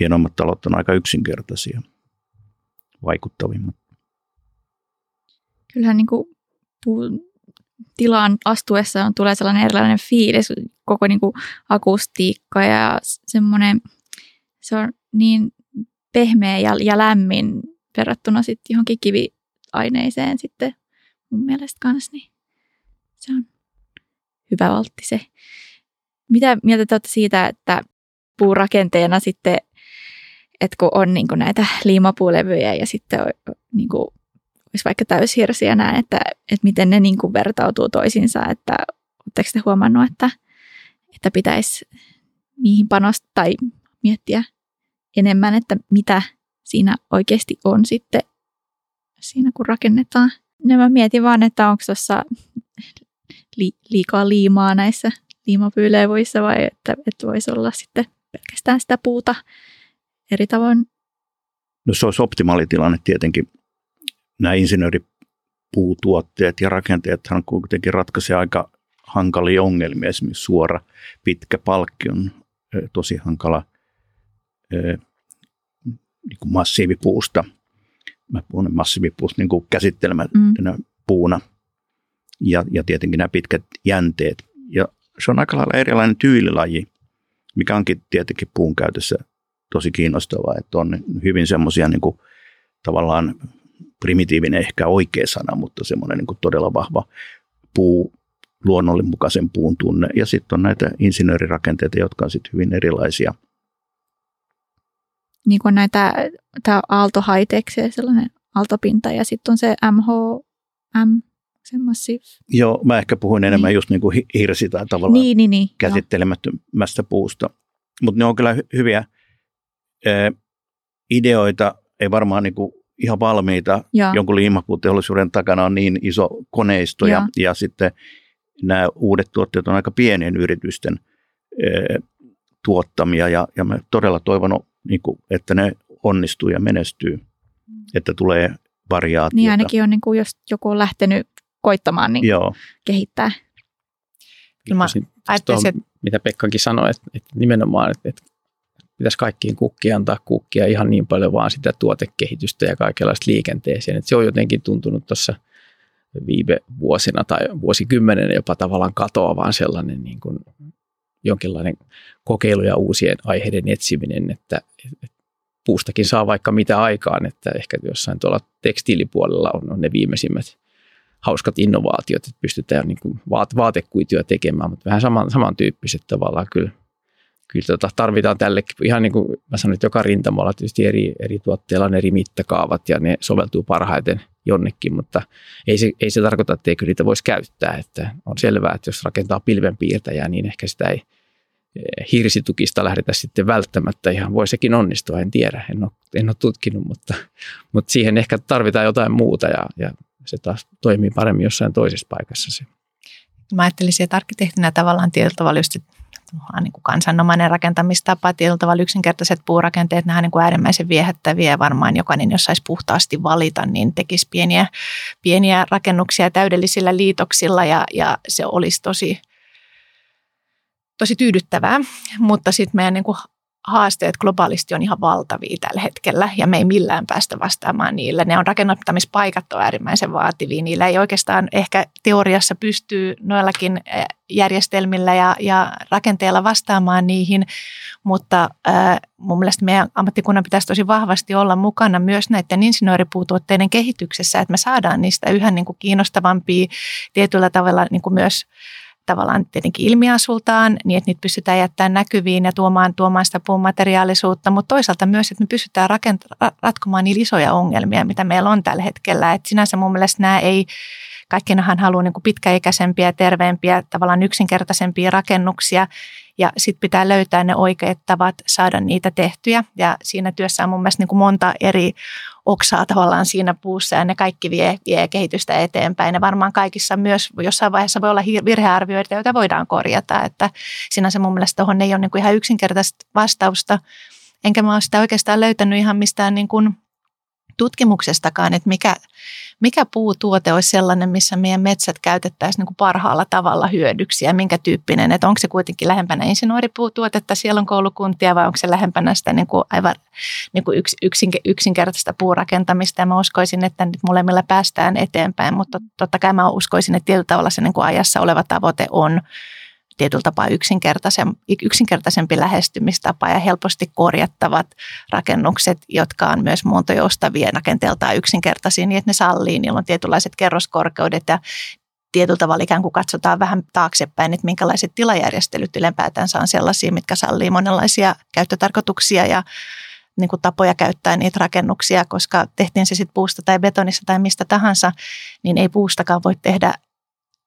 hienommat talot on aika yksinkertaisia, vaikuttavimmat. Kyllähän niin kuin tilaan astuessaan tulee sellainen erilainen fiilis, koko niin kuin akustiikka ja semmoinen, se on niin pehmeä ja, ja lämmin verrattuna sitten johonkin kiviaineiseen sitten mun mielestä kanssa, niin se on hyvä valtti se. Mitä mieltä te siitä, että puurakenteena sitten, että kun on niin kuin näitä liimapuulevyjä ja sitten niin kuin olisi vaikka täyshirsiä näin, että, että miten ne niin kuin vertautuu toisiinsa, että oletteko te huomannut, että, että pitäisi niihin panostaa tai miettiä enemmän, että mitä siinä oikeasti on sitten siinä, kun rakennetaan. Ja mä mietin vaan, että onko tuossa li, liikaa liimaa näissä liimapyyleivuissa vai että, että voisi olla sitten pelkästään sitä puuta eri tavoin. No se olisi optimaali tilanne tietenkin nämä insinööripuutuotteet ja rakenteethan kuitenkin ratkaisee aika hankalia ongelmia. Esimerkiksi suora pitkä palkki on tosi hankala niin massiivipuusta. Mä puhun massiivipuusta niin kuin käsittelemättömänä mm. puuna. Ja, ja tietenkin nämä pitkät jänteet. Ja se on aika lailla erilainen tyylilaji, mikä onkin tietenkin puun käytössä tosi kiinnostavaa, että on hyvin semmoisia niin tavallaan primitiivinen ehkä oikea sana, mutta semmoinen niin todella vahva puu, luonnonmukaisen puun tunne. Ja sitten on näitä insinöörirakenteita, jotka on sitten hyvin erilaisia. Niin kuin näitä, tämä Aalto High sellainen aaltopinta ja sitten on se MHM, se massive. Joo, mä ehkä puhuin enemmän niin. just niin kuin hirsi tai tavallaan niin, niin, niin, käsittelemättömästä puusta. Mutta ne on kyllä hyviä eh, ideoita, ei varmaan niin kuin ihan valmiita. Ja. Jonkun liimapuuteollisuuden takana on niin iso koneisto ja, ja sitten nämä uudet tuotteet on aika pienien yritysten e, tuottamia ja, ja mä todella toivon, niin kuin, että ne onnistuu ja menestyy, että tulee variaatiota. Niin ainakin on, niin kuin, jos joku on lähtenyt koittamaan, niin Joo. kehittää. Kyllä mä ajattelin, mitä Pekkakin sanoi, että, että nimenomaan, että, että pitäisi kaikkiin kukkia antaa kukkia ihan niin paljon vaan sitä tuotekehitystä ja kaikenlaista liikenteeseen. Että se on jotenkin tuntunut tuossa viime vuosina tai vuosikymmenen jopa tavallaan katoavaan sellainen niin kuin jonkinlainen kokeilu ja uusien aiheiden etsiminen, että, puustakin saa vaikka mitä aikaan, että ehkä jossain tuolla tekstiilipuolella on, on ne viimeisimmät hauskat innovaatiot, että pystytään niin kuin vaatekuituja tekemään, mutta vähän saman, samantyyppiset tavallaan kyllä. Kyllä tota, tarvitaan tällekin, ihan niin kuin mä sanoin, että joka rintamalla tietysti eri, eri tuotteilla on eri mittakaavat ja ne soveltuu parhaiten jonnekin, mutta ei se, ei se tarkoita, että eikö niitä voisi käyttää. Että on selvää, että jos rakentaa pilvenpiirtäjää, niin ehkä sitä ei eh, hirsitukista lähdetä sitten välttämättä. Ihan voi sekin onnistua, en tiedä, en ole, en ole tutkinut, mutta, mutta siihen ehkä tarvitaan jotain muuta ja, ja se taas toimii paremmin jossain toisessa paikassa. Se. Mä ajattelisin, että arkkitehtinä tavallaan tietyllä tavalla just niin kuin kansanomainen rakentamistapa, tietyllä tavalla yksinkertaiset puurakenteet, nämä on niin kuin äärimmäisen viehättäviä ja varmaan jokainen, jos saisi puhtaasti valita, niin tekisi pieniä, pieniä rakennuksia täydellisillä liitoksilla ja, ja se olisi tosi, tosi tyydyttävää, mutta sitten meidän niin kuin haasteet globaalisti on ihan valtavia tällä hetkellä ja me ei millään päästä vastaamaan niille. Ne on rakennuttamispaikat on äärimmäisen vaativia. Niillä ei oikeastaan ehkä teoriassa pystyy noillakin järjestelmillä ja, ja rakenteella vastaamaan niihin, mutta äh, mun mielestä meidän ammattikunnan pitäisi tosi vahvasti olla mukana myös näiden insinööripuutuotteiden kehityksessä, että me saadaan niistä yhä niin kuin kiinnostavampia tietyllä tavalla niin kuin myös tavallaan tietenkin ilmiasultaan, niin että niitä pystytään jättämään näkyviin ja tuomaan, tuomaan sitä puun materiaalisuutta, mutta toisaalta myös, että me pystytään rakent- ratkomaan niitä isoja ongelmia, mitä meillä on tällä hetkellä. Että sinänsä mun mielestä nämä ei, kaikkinahan haluaa niin kuin pitkäikäisempiä, terveempiä, tavallaan yksinkertaisempia rakennuksia, ja sitten pitää löytää ne oikeat tavat saada niitä tehtyjä. Ja siinä työssä on mun mielestä niin kuin monta eri oksaa tavallaan siinä puussa ja ne kaikki vie, vie kehitystä eteenpäin. Ja varmaan kaikissa myös jossain vaiheessa voi olla virhearvioita, joita voidaan korjata. Että sinänsä mun mielestä tuohon ei ole niin kuin ihan yksinkertaista vastausta. Enkä mä ole sitä oikeastaan löytänyt ihan mistään niin kuin tutkimuksestakaan, että mikä, mikä puutuote olisi sellainen, missä meidän metsät käytettäisiin niin kuin parhaalla tavalla hyödyksi ja minkä tyyppinen, että onko se kuitenkin lähempänä insinööripuutuotetta, siellä on koulukuntia vai onko se lähempänä sitä niin kuin aivan niin kuin yks, yksin, yksinkertaista puurakentamista? Ja mä uskoisin, että nyt molemmilla päästään eteenpäin, mutta totta kai mä uskoisin, että tietyllä tavalla se niin kuin ajassa oleva tavoite on tietyllä tapaa yksinkertaisempi lähestymistapa ja helposti korjattavat rakennukset, jotka on myös muuntojoustavia rakenteeltaan yksinkertaisia, niin että ne sallii, niillä on tietynlaiset kerroskorkeudet ja tietyllä tavalla ikään kuin katsotaan vähän taaksepäin, että minkälaiset tilajärjestelyt ylempäätänsä on sellaisia, mitkä sallii monenlaisia käyttötarkoituksia ja niin kuin tapoja käyttää niitä rakennuksia, koska tehtiin se sitten puusta tai betonissa tai mistä tahansa, niin ei puustakaan voi tehdä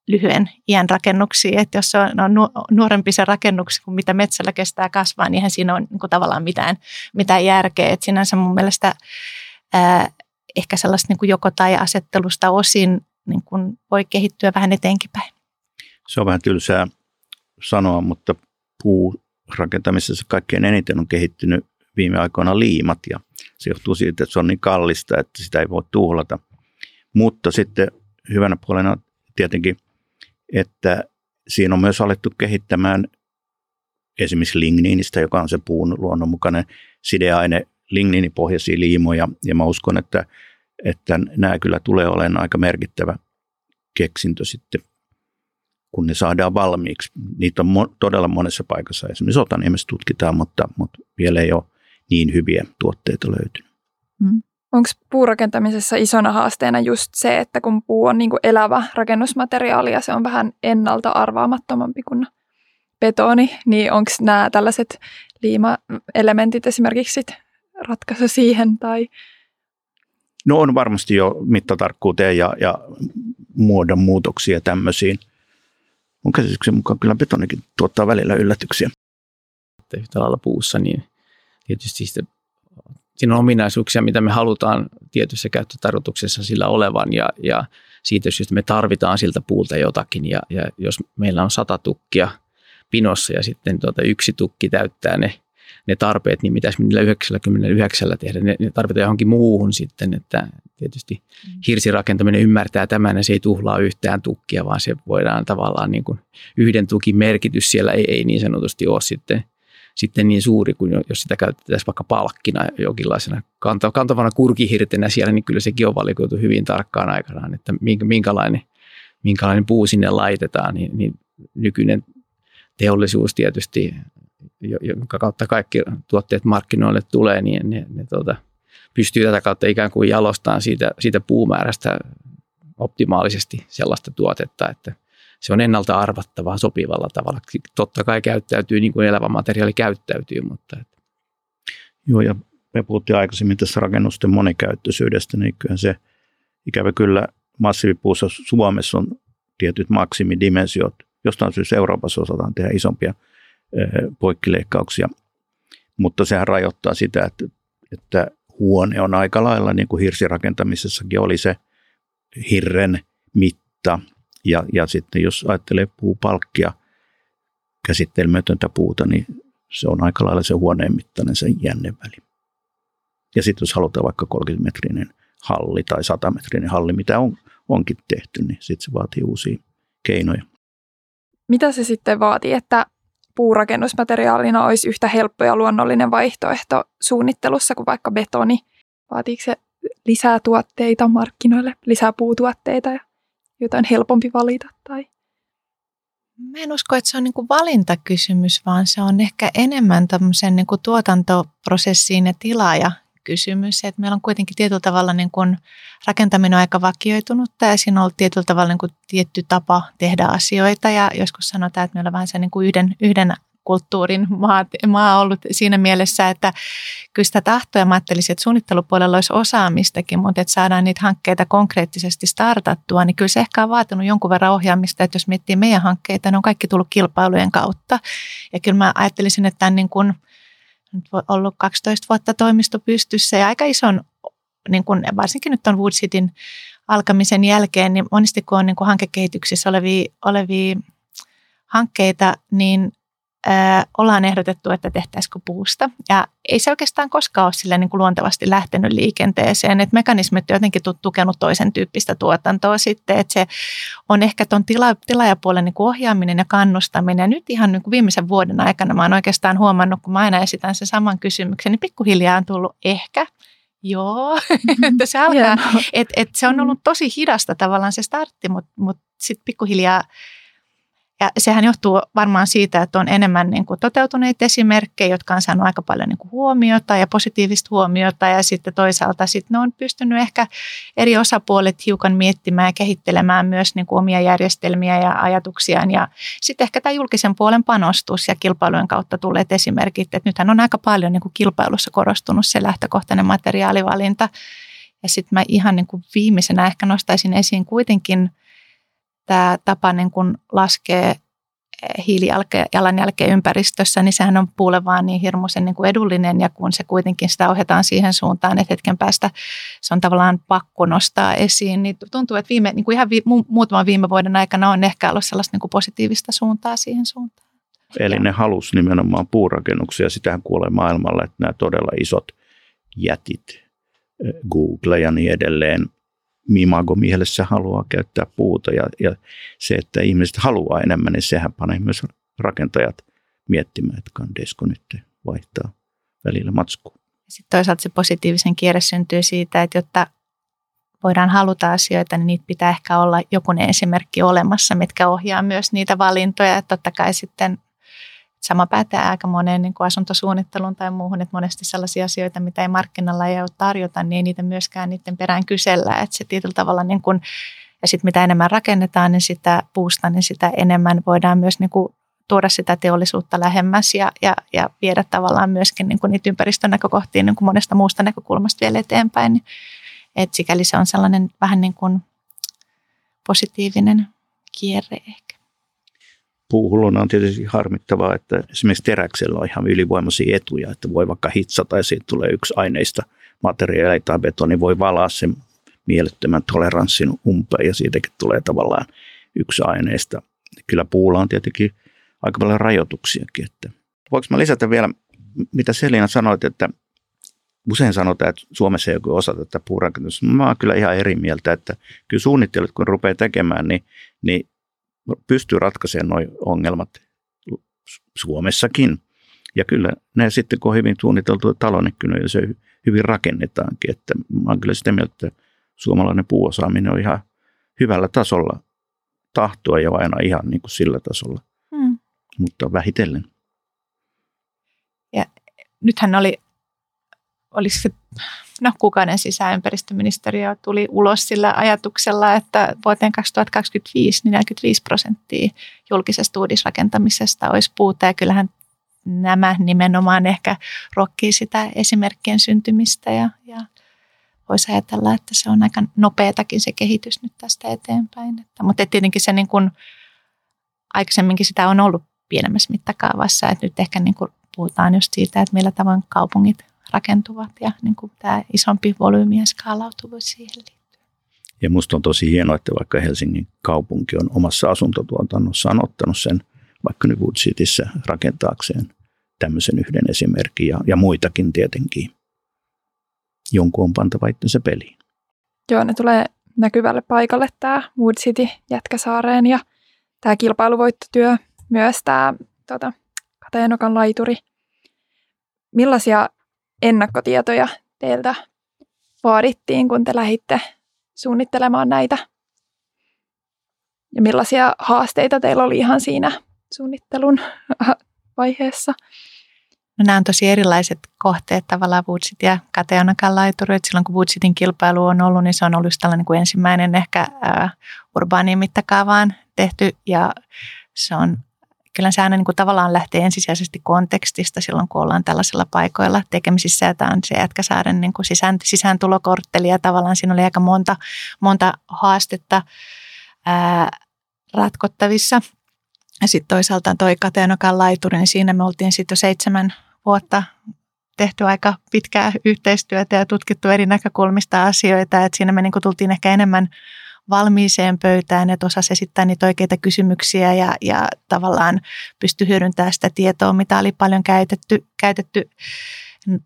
lyhyen iän rakennuksia, että jos se on, on nuorempi se rakennus kuin mitä metsällä kestää kasvaa, niin eihän siinä ole niin kuin tavallaan mitään, mitään järkeä. Että sinänsä mun mielestä ää, ehkä sellaista niin joko tai asettelusta osin niin kuin voi kehittyä vähän eteenkin päin. Se on vähän tylsää sanoa, mutta puurakentamisessa kaikkein eniten on kehittynyt viime aikoina liimat ja se johtuu siitä, että se on niin kallista, että sitä ei voi tuhlata. Mutta sitten hyvänä puolena tietenkin että siinä on myös alettu kehittämään esimerkiksi ligniinistä, joka on se puun luonnonmukainen sideaine, ligniinipohjaisia liimoja, ja mä uskon, että, että nämä kyllä tulee olemaan aika merkittävä keksintö sitten, kun ne saadaan valmiiksi. Niitä on mo- todella monessa paikassa, esimerkiksi Otaniemessä tutkitaan, mutta, mutta vielä ei ole niin hyviä tuotteita löytynyt. Mm. Onko puurakentamisessa isona haasteena just se, että kun puu on niin kuin elävä rakennusmateriaali ja se on vähän ennalta arvaamattomampi kuin betoni, niin onko nämä tällaiset liimaelementit esimerkiksi sit ratkaisu siihen? Tai? No on varmasti jo mittatarkkuuteen ja, ja muodon muutoksia tämmöisiin. Mun käsityksen mukaan kyllä betonikin tuottaa välillä yllätyksiä. Yhtä lailla puussa, niin tietysti siinä on ominaisuuksia, mitä me halutaan tietyssä käyttötarkoituksessa sillä olevan ja, ja siitä syystä me tarvitaan siltä puulta jotakin ja, ja jos meillä on sata tukkia pinossa ja sitten tuota yksi tukki täyttää ne, ne tarpeet, niin mitäs niillä 99 tehdä, ne, ne tarvitaan johonkin muuhun sitten, että tietysti mm. hirsirakentaminen ymmärtää tämän ja se ei tuhlaa yhtään tukkia, vaan se voidaan tavallaan niin kuin yhden tukin merkitys siellä ei, ei niin sanotusti ole sitten – sitten niin suuri kuin jos sitä käytetään vaikka palkkina jonkinlaisena kantavana kurkihirtenä siellä, niin kyllä sekin on valikoitu hyvin tarkkaan aikanaan, että minkälainen, minkälainen puu sinne laitetaan, niin, niin nykyinen teollisuus tietysti, jonka kautta kaikki tuotteet markkinoille tulee, niin ne, ne tuota, pystyy tätä kautta ikään kuin jalostamaan siitä, siitä puumäärästä optimaalisesti sellaista tuotetta, että se on ennalta arvattavaa sopivalla tavalla. Totta kai käyttäytyy niin kuin elävä materiaali käyttäytyy, mutta... Joo, ja me puhuttiin aikaisemmin tässä rakennusten monikäyttöisyydestä, niin kyllä se ikävä kyllä massiivipuussa Suomessa on tietyt maksimidimensiot. Jostain syystä Euroopassa osataan tehdä isompia poikkileikkauksia, mutta sehän rajoittaa sitä, että, että huone on aika lailla, niin kuin hirsirakentamisessakin oli se hirren mitta. Ja, ja sitten jos ajattelee puupalkkia, käsittelemätöntä puuta, niin se on aika lailla se huoneen mittainen se jänneväli. Ja sitten jos halutaan vaikka 30-metrinen halli tai 100-metrinen halli, mitä on, onkin tehty, niin sitten se vaatii uusia keinoja. Mitä se sitten vaatii, että puurakennusmateriaalina olisi yhtä helppo ja luonnollinen vaihtoehto suunnittelussa kuin vaikka betoni? Vaatiiko se lisää tuotteita markkinoille, lisää puutuotteita ja jotain helpompi valita? Tai? Mä en usko, että se on niin kuin valintakysymys, vaan se on ehkä enemmän tämmöisen niin kuin tuotantoprosessiin ja tilaaja kysymys. Että meillä on kuitenkin tietyllä tavalla niin kuin rakentaminen on aika vakioitunut ja siinä on ollut tietyllä tavalla niin kuin tietty tapa tehdä asioita ja joskus sanotaan, että meillä on vähän se niin kuin yhden, yhden kulttuurin maa, maa ollut siinä mielessä, että kyllä sitä tahtoa mä ajattelisin, että suunnittelupuolella olisi osaamistakin, mutta että saadaan niitä hankkeita konkreettisesti startattua, niin kyllä se ehkä on vaatinut jonkun verran ohjaamista, että jos miettii meidän hankkeita, ne on kaikki tullut kilpailujen kautta. Ja kyllä mä ajattelisin, että tämän niin kuin, nyt ollut 12 vuotta toimisto pystyssä ja aika ison, niin kuin, varsinkin nyt on Wood Cityn alkamisen jälkeen, niin monesti kun on niin kuin hankekehityksissä olevia, olevia hankkeita, niin ollaan ehdotettu, että tehtäisikö puusta. Ja ei se oikeastaan koskaan ole sille niin kuin luontevasti lähtenyt liikenteeseen. Että mekanismit on jotenkin tukenut toisen tyyppistä tuotantoa sitten. Että se on ehkä tuon tila, tilaajapuolen niin kuin ohjaaminen ja kannustaminen. Ja nyt ihan niin kuin viimeisen vuoden aikana mä oon oikeastaan huomannut, kun mä aina esitän sen saman kysymyksen, niin pikkuhiljaa on tullut ehkä Joo, että se alkaa, et, et se on ollut tosi hidasta tavallaan se startti, mutta mut sitten pikkuhiljaa ja sehän johtuu varmaan siitä, että on enemmän niin kuin toteutuneita esimerkkejä, jotka on saanut aika paljon niin kuin huomiota ja positiivista huomiota. Ja sitten toisaalta sitten ne on pystynyt ehkä eri osapuolet hiukan miettimään ja kehittelemään myös niin kuin omia järjestelmiä ja ajatuksiaan. Ja sitten ehkä tämä julkisen puolen panostus ja kilpailujen kautta tulleet esimerkit. Että nythän on aika paljon niin kuin kilpailussa korostunut se lähtökohtainen materiaalivalinta. Ja sitten mä ihan niin kuin viimeisenä ehkä nostaisin esiin kuitenkin – tämä tapa niin kun laskee hiilijalanjälkeä ympäristössä, niin sehän on puulle vaan niin hirmuisen niin kuin edullinen. Ja kun se kuitenkin sitä ohjataan siihen suuntaan, että hetken päästä se on tavallaan pakko nostaa esiin, niin tuntuu, että viime, niin kuin ihan vi, muutaman viime vuoden aikana on ehkä ollut sellaista niin kuin positiivista suuntaa siihen suuntaan. Eli ne halus nimenomaan puurakennuksia, sitähän kuulee maailmalla, että nämä todella isot jätit, Google ja niin edelleen, Mimago mielessä haluaa käyttää puuta ja, ja se, että ihmiset haluaa enemmän, niin sehän panee myös rakentajat miettimään, että kandesko nyt vaihtaa välillä matskua. Sitten toisaalta se positiivisen kierre syntyy siitä, että jotta voidaan haluta asioita, niin niitä pitää ehkä olla joku esimerkki olemassa, mitkä ohjaa myös niitä valintoja. Että totta kai sitten Sama pätee aika moneen niin kuin asuntosuunnitteluun tai muuhun, että monesti sellaisia asioita, mitä ei markkinalla ei ole tarjota, niin ei niitä myöskään niiden perään kysellä. Että se tietyllä tavalla niin kuin, ja sitten mitä enemmän rakennetaan, niin sitä puusta, niin sitä enemmän voidaan myös niin kuin tuoda sitä teollisuutta lähemmäs ja, ja, ja viedä tavallaan myöskin niin kuin niitä ympäristön näkökohtia niin kuin monesta muusta näkökulmasta vielä eteenpäin. Et sikäli se on sellainen vähän niin kuin positiivinen kierre ehkä puuhulluna on tietysti harmittavaa, että esimerkiksi teräksellä on ihan ylivoimaisia etuja, että voi vaikka hitsata ja siitä tulee yksi aineista materiaali tai betoni, voi valaa sen mielettömän toleranssin umpeen ja siitäkin tulee tavallaan yksi aineista. Kyllä puulla on tietenkin aika paljon rajoituksiakin. Että. Voinko mä lisätä vielä, mitä Selina sanoit, että usein sanotaan, että Suomessa ei joku osa tätä puurakentusta. Mä oon kyllä ihan eri mieltä, että kyllä suunnittelut, kun rupeaa tekemään, niin, niin pystyy ratkaisemaan nuo ongelmat Suomessakin. Ja kyllä ne sitten, kun on hyvin suunniteltu talo, niin kyllä se hyvin rakennetaankin. Että mä olen kyllä sitä mieltä, että suomalainen puuosaaminen on ihan hyvällä tasolla tahtoa ja aina ihan niin kuin sillä tasolla, hmm. mutta vähitellen. Ja nythän oli, oli se no kuukauden sisään ympäristöministeriö tuli ulos sillä ajatuksella, että vuoteen 2025 niin 45 prosenttia julkisesta uudisrakentamisesta olisi puuta ja kyllähän nämä nimenomaan ehkä rokkii sitä esimerkkien syntymistä ja, ja voisi ajatella, että se on aika nopeatakin se kehitys nyt tästä eteenpäin. Että, mutta tietenkin se niin kuin, aikaisemminkin sitä on ollut pienemmässä mittakaavassa, että nyt ehkä niin kuin puhutaan just siitä, että millä tavoin kaupungit rakentuvat ja niin kuin tämä isompi volyymi ja skaalautuvuus siihen liittyy. Ja musta on tosi hienoa, että vaikka Helsingin kaupunki on omassa asuntotuotannossaan ottanut sen vaikka nyt Wood Cityssä rakentaakseen tämmöisen yhden esimerkin ja, ja muitakin tietenkin. Jonkun on pantava itsensä peliin. Joo, ne tulee näkyvälle paikalle tämä Wood City Jätkäsaareen ja tämä kilpailuvoittotyö, myös tämä tota, Katajanokan laituri. Millaisia ennakkotietoja teiltä vaadittiin, kun te lähditte suunnittelemaan näitä? Ja millaisia haasteita teillä oli ihan siinä suunnittelun vaiheessa? No nämä on tosi erilaiset kohteet tavallaan Woodsit ja Kateonakan laituri. Silloin kun Woodsitin kilpailu on ollut, niin se on ollut tällainen kuin ensimmäinen ehkä urbaaniin mittakaavaan tehty ja se on kyllä se aina niin kuin tavallaan lähtee ensisijaisesti kontekstista silloin, kun ollaan tällaisilla paikoilla tekemisissä. Ja tämä on se Jätkäsaaren niin kuin sisään, sisääntulokortteli ja tavallaan siinä oli aika monta, monta haastetta ää, ratkottavissa. Ja sitten toisaalta toi Kateenokan laituri, niin siinä me oltiin sitten jo seitsemän vuotta tehty aika pitkää yhteistyötä ja tutkittu eri näkökulmista asioita. Et siinä me niin tultiin ehkä enemmän valmiiseen pöytään, että osasi esittää niitä oikeita kysymyksiä ja, ja tavallaan pysty hyödyntämään sitä tietoa, mitä oli paljon käytetty, käytetty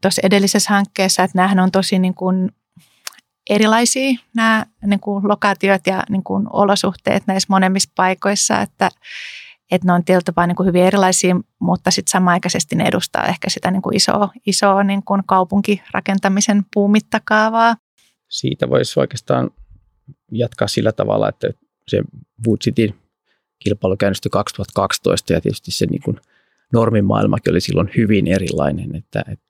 tuossa edellisessä hankkeessa, että nämähän on tosi niin kuin erilaisia nämä niin kuin lokaatiot ja niin kuin olosuhteet näissä molemmissa paikoissa, että, että ne on tietyllä tapaa niin kuin hyvin erilaisia, mutta sitten samaaikaisesti ne edustaa ehkä sitä niin kuin isoa, isoa niin kuin kaupunkirakentamisen puumittakaavaa. Siitä voisi oikeastaan jatkaa sillä tavalla, että se Wood City kilpailu käynnistyi 2012 ja tietysti se niin kuin normimaailmakin oli silloin hyvin erilainen, että, että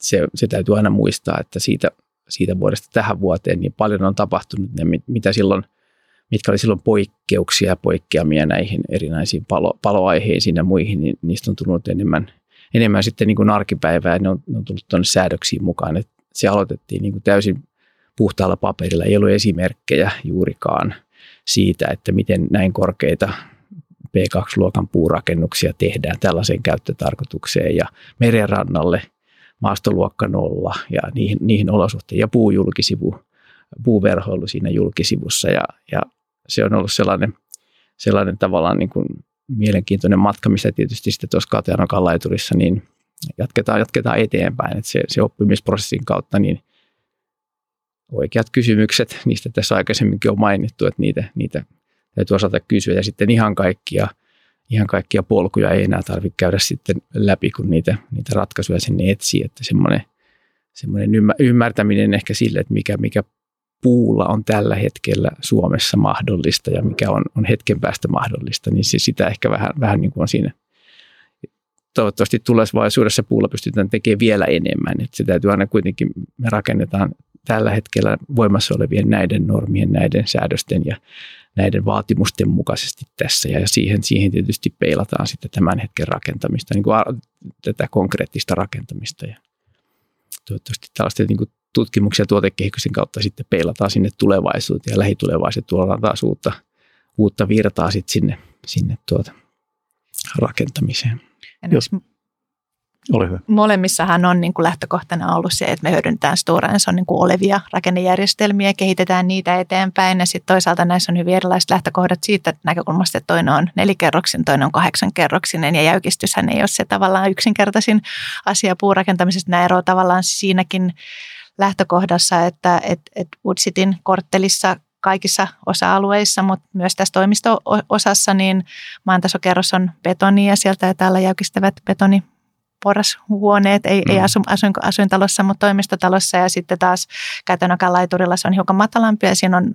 se, se täytyy aina muistaa, että siitä, siitä vuodesta tähän vuoteen niin paljon on tapahtunut, ne, mitä silloin, mitkä oli silloin poikkeuksia ja poikkeamia näihin erinäisiin palo, paloaiheisiin ja muihin, niin niistä on tullut enemmän, enemmän sitten niin kuin arkipäivää, ne on, ne on tullut tuonne säädöksiin mukaan, että se aloitettiin niin kuin täysin puhtaalla paperilla. Ei ollut esimerkkejä juurikaan siitä, että miten näin korkeita P2-luokan puurakennuksia tehdään tällaiseen käyttötarkoitukseen ja merenrannalle maastoluokka nolla ja niihin, niihin olosuhteisiin. Ja puujulkisivu, puuverhoilu siinä julkisivussa. Ja, ja se on ollut sellainen, sellainen tavallaan niin kuin mielenkiintoinen matka, missä tietysti sitten tuossa Kateanokan laiturissa niin jatketaan, jatketaan eteenpäin, että se, se oppimisprosessin kautta niin oikeat kysymykset, niistä tässä aikaisemminkin on mainittu, että niitä, niitä täytyy osata kysyä. Ja sitten ihan kaikkia, ihan kaikkia polkuja ei enää tarvitse käydä sitten läpi, kun niitä, niitä ratkaisuja sinne etsii, että semmoinen, semmoinen ymmärtäminen ehkä sille, että mikä, mikä puulla on tällä hetkellä Suomessa mahdollista ja mikä on, on hetken päästä mahdollista, niin se sitä ehkä vähän, vähän niin kuin on siinä. Toivottavasti tulevaisuudessa puulla pystytään tekemään vielä enemmän. Että se täytyy aina kuitenkin, me rakennetaan tällä hetkellä voimassa olevien näiden normien, näiden säädösten ja näiden vaatimusten mukaisesti tässä. Ja siihen, siihen tietysti peilataan sitten tämän hetken rakentamista, niin kuin tätä konkreettista rakentamista. Ja toivottavasti tällaisten niin kuin tutkimuksia tuotekehityksen kautta sitten peilataan sinne tulevaisuuteen ja lähitulevaisuuteen tuodaan taas uutta, uutta virtaa sitten sinne, sinne tuota rakentamiseen. Jos ole hyvä. Molemmissahan on niin kuin lähtökohtana ollut se, että me hyödynnetään Stora Enson niin kuin olevia rakennejärjestelmiä, kehitetään niitä eteenpäin ja sitten toisaalta näissä on hyvin erilaiset lähtökohdat siitä näkökulmasta, että toinen on nelikerroksin, toinen on kahdeksankerroksinen ja jäykistyshän ei ole se tavallaan yksinkertaisin asia puurakentamisesta. Nämä eroavat tavallaan siinäkin lähtökohdassa, että et, et Woodsitin korttelissa kaikissa osa-alueissa, mutta myös tässä toimisto-osassa, niin maantasokerros on betoni ja sieltä ja täällä jäykistävät betoni porrashuoneet, ei, mm. ei asu, asuin, asuintalossa, mutta toimistotalossa ja sitten taas käytännökään laiturilla se on hiukan matalampi ja siinä on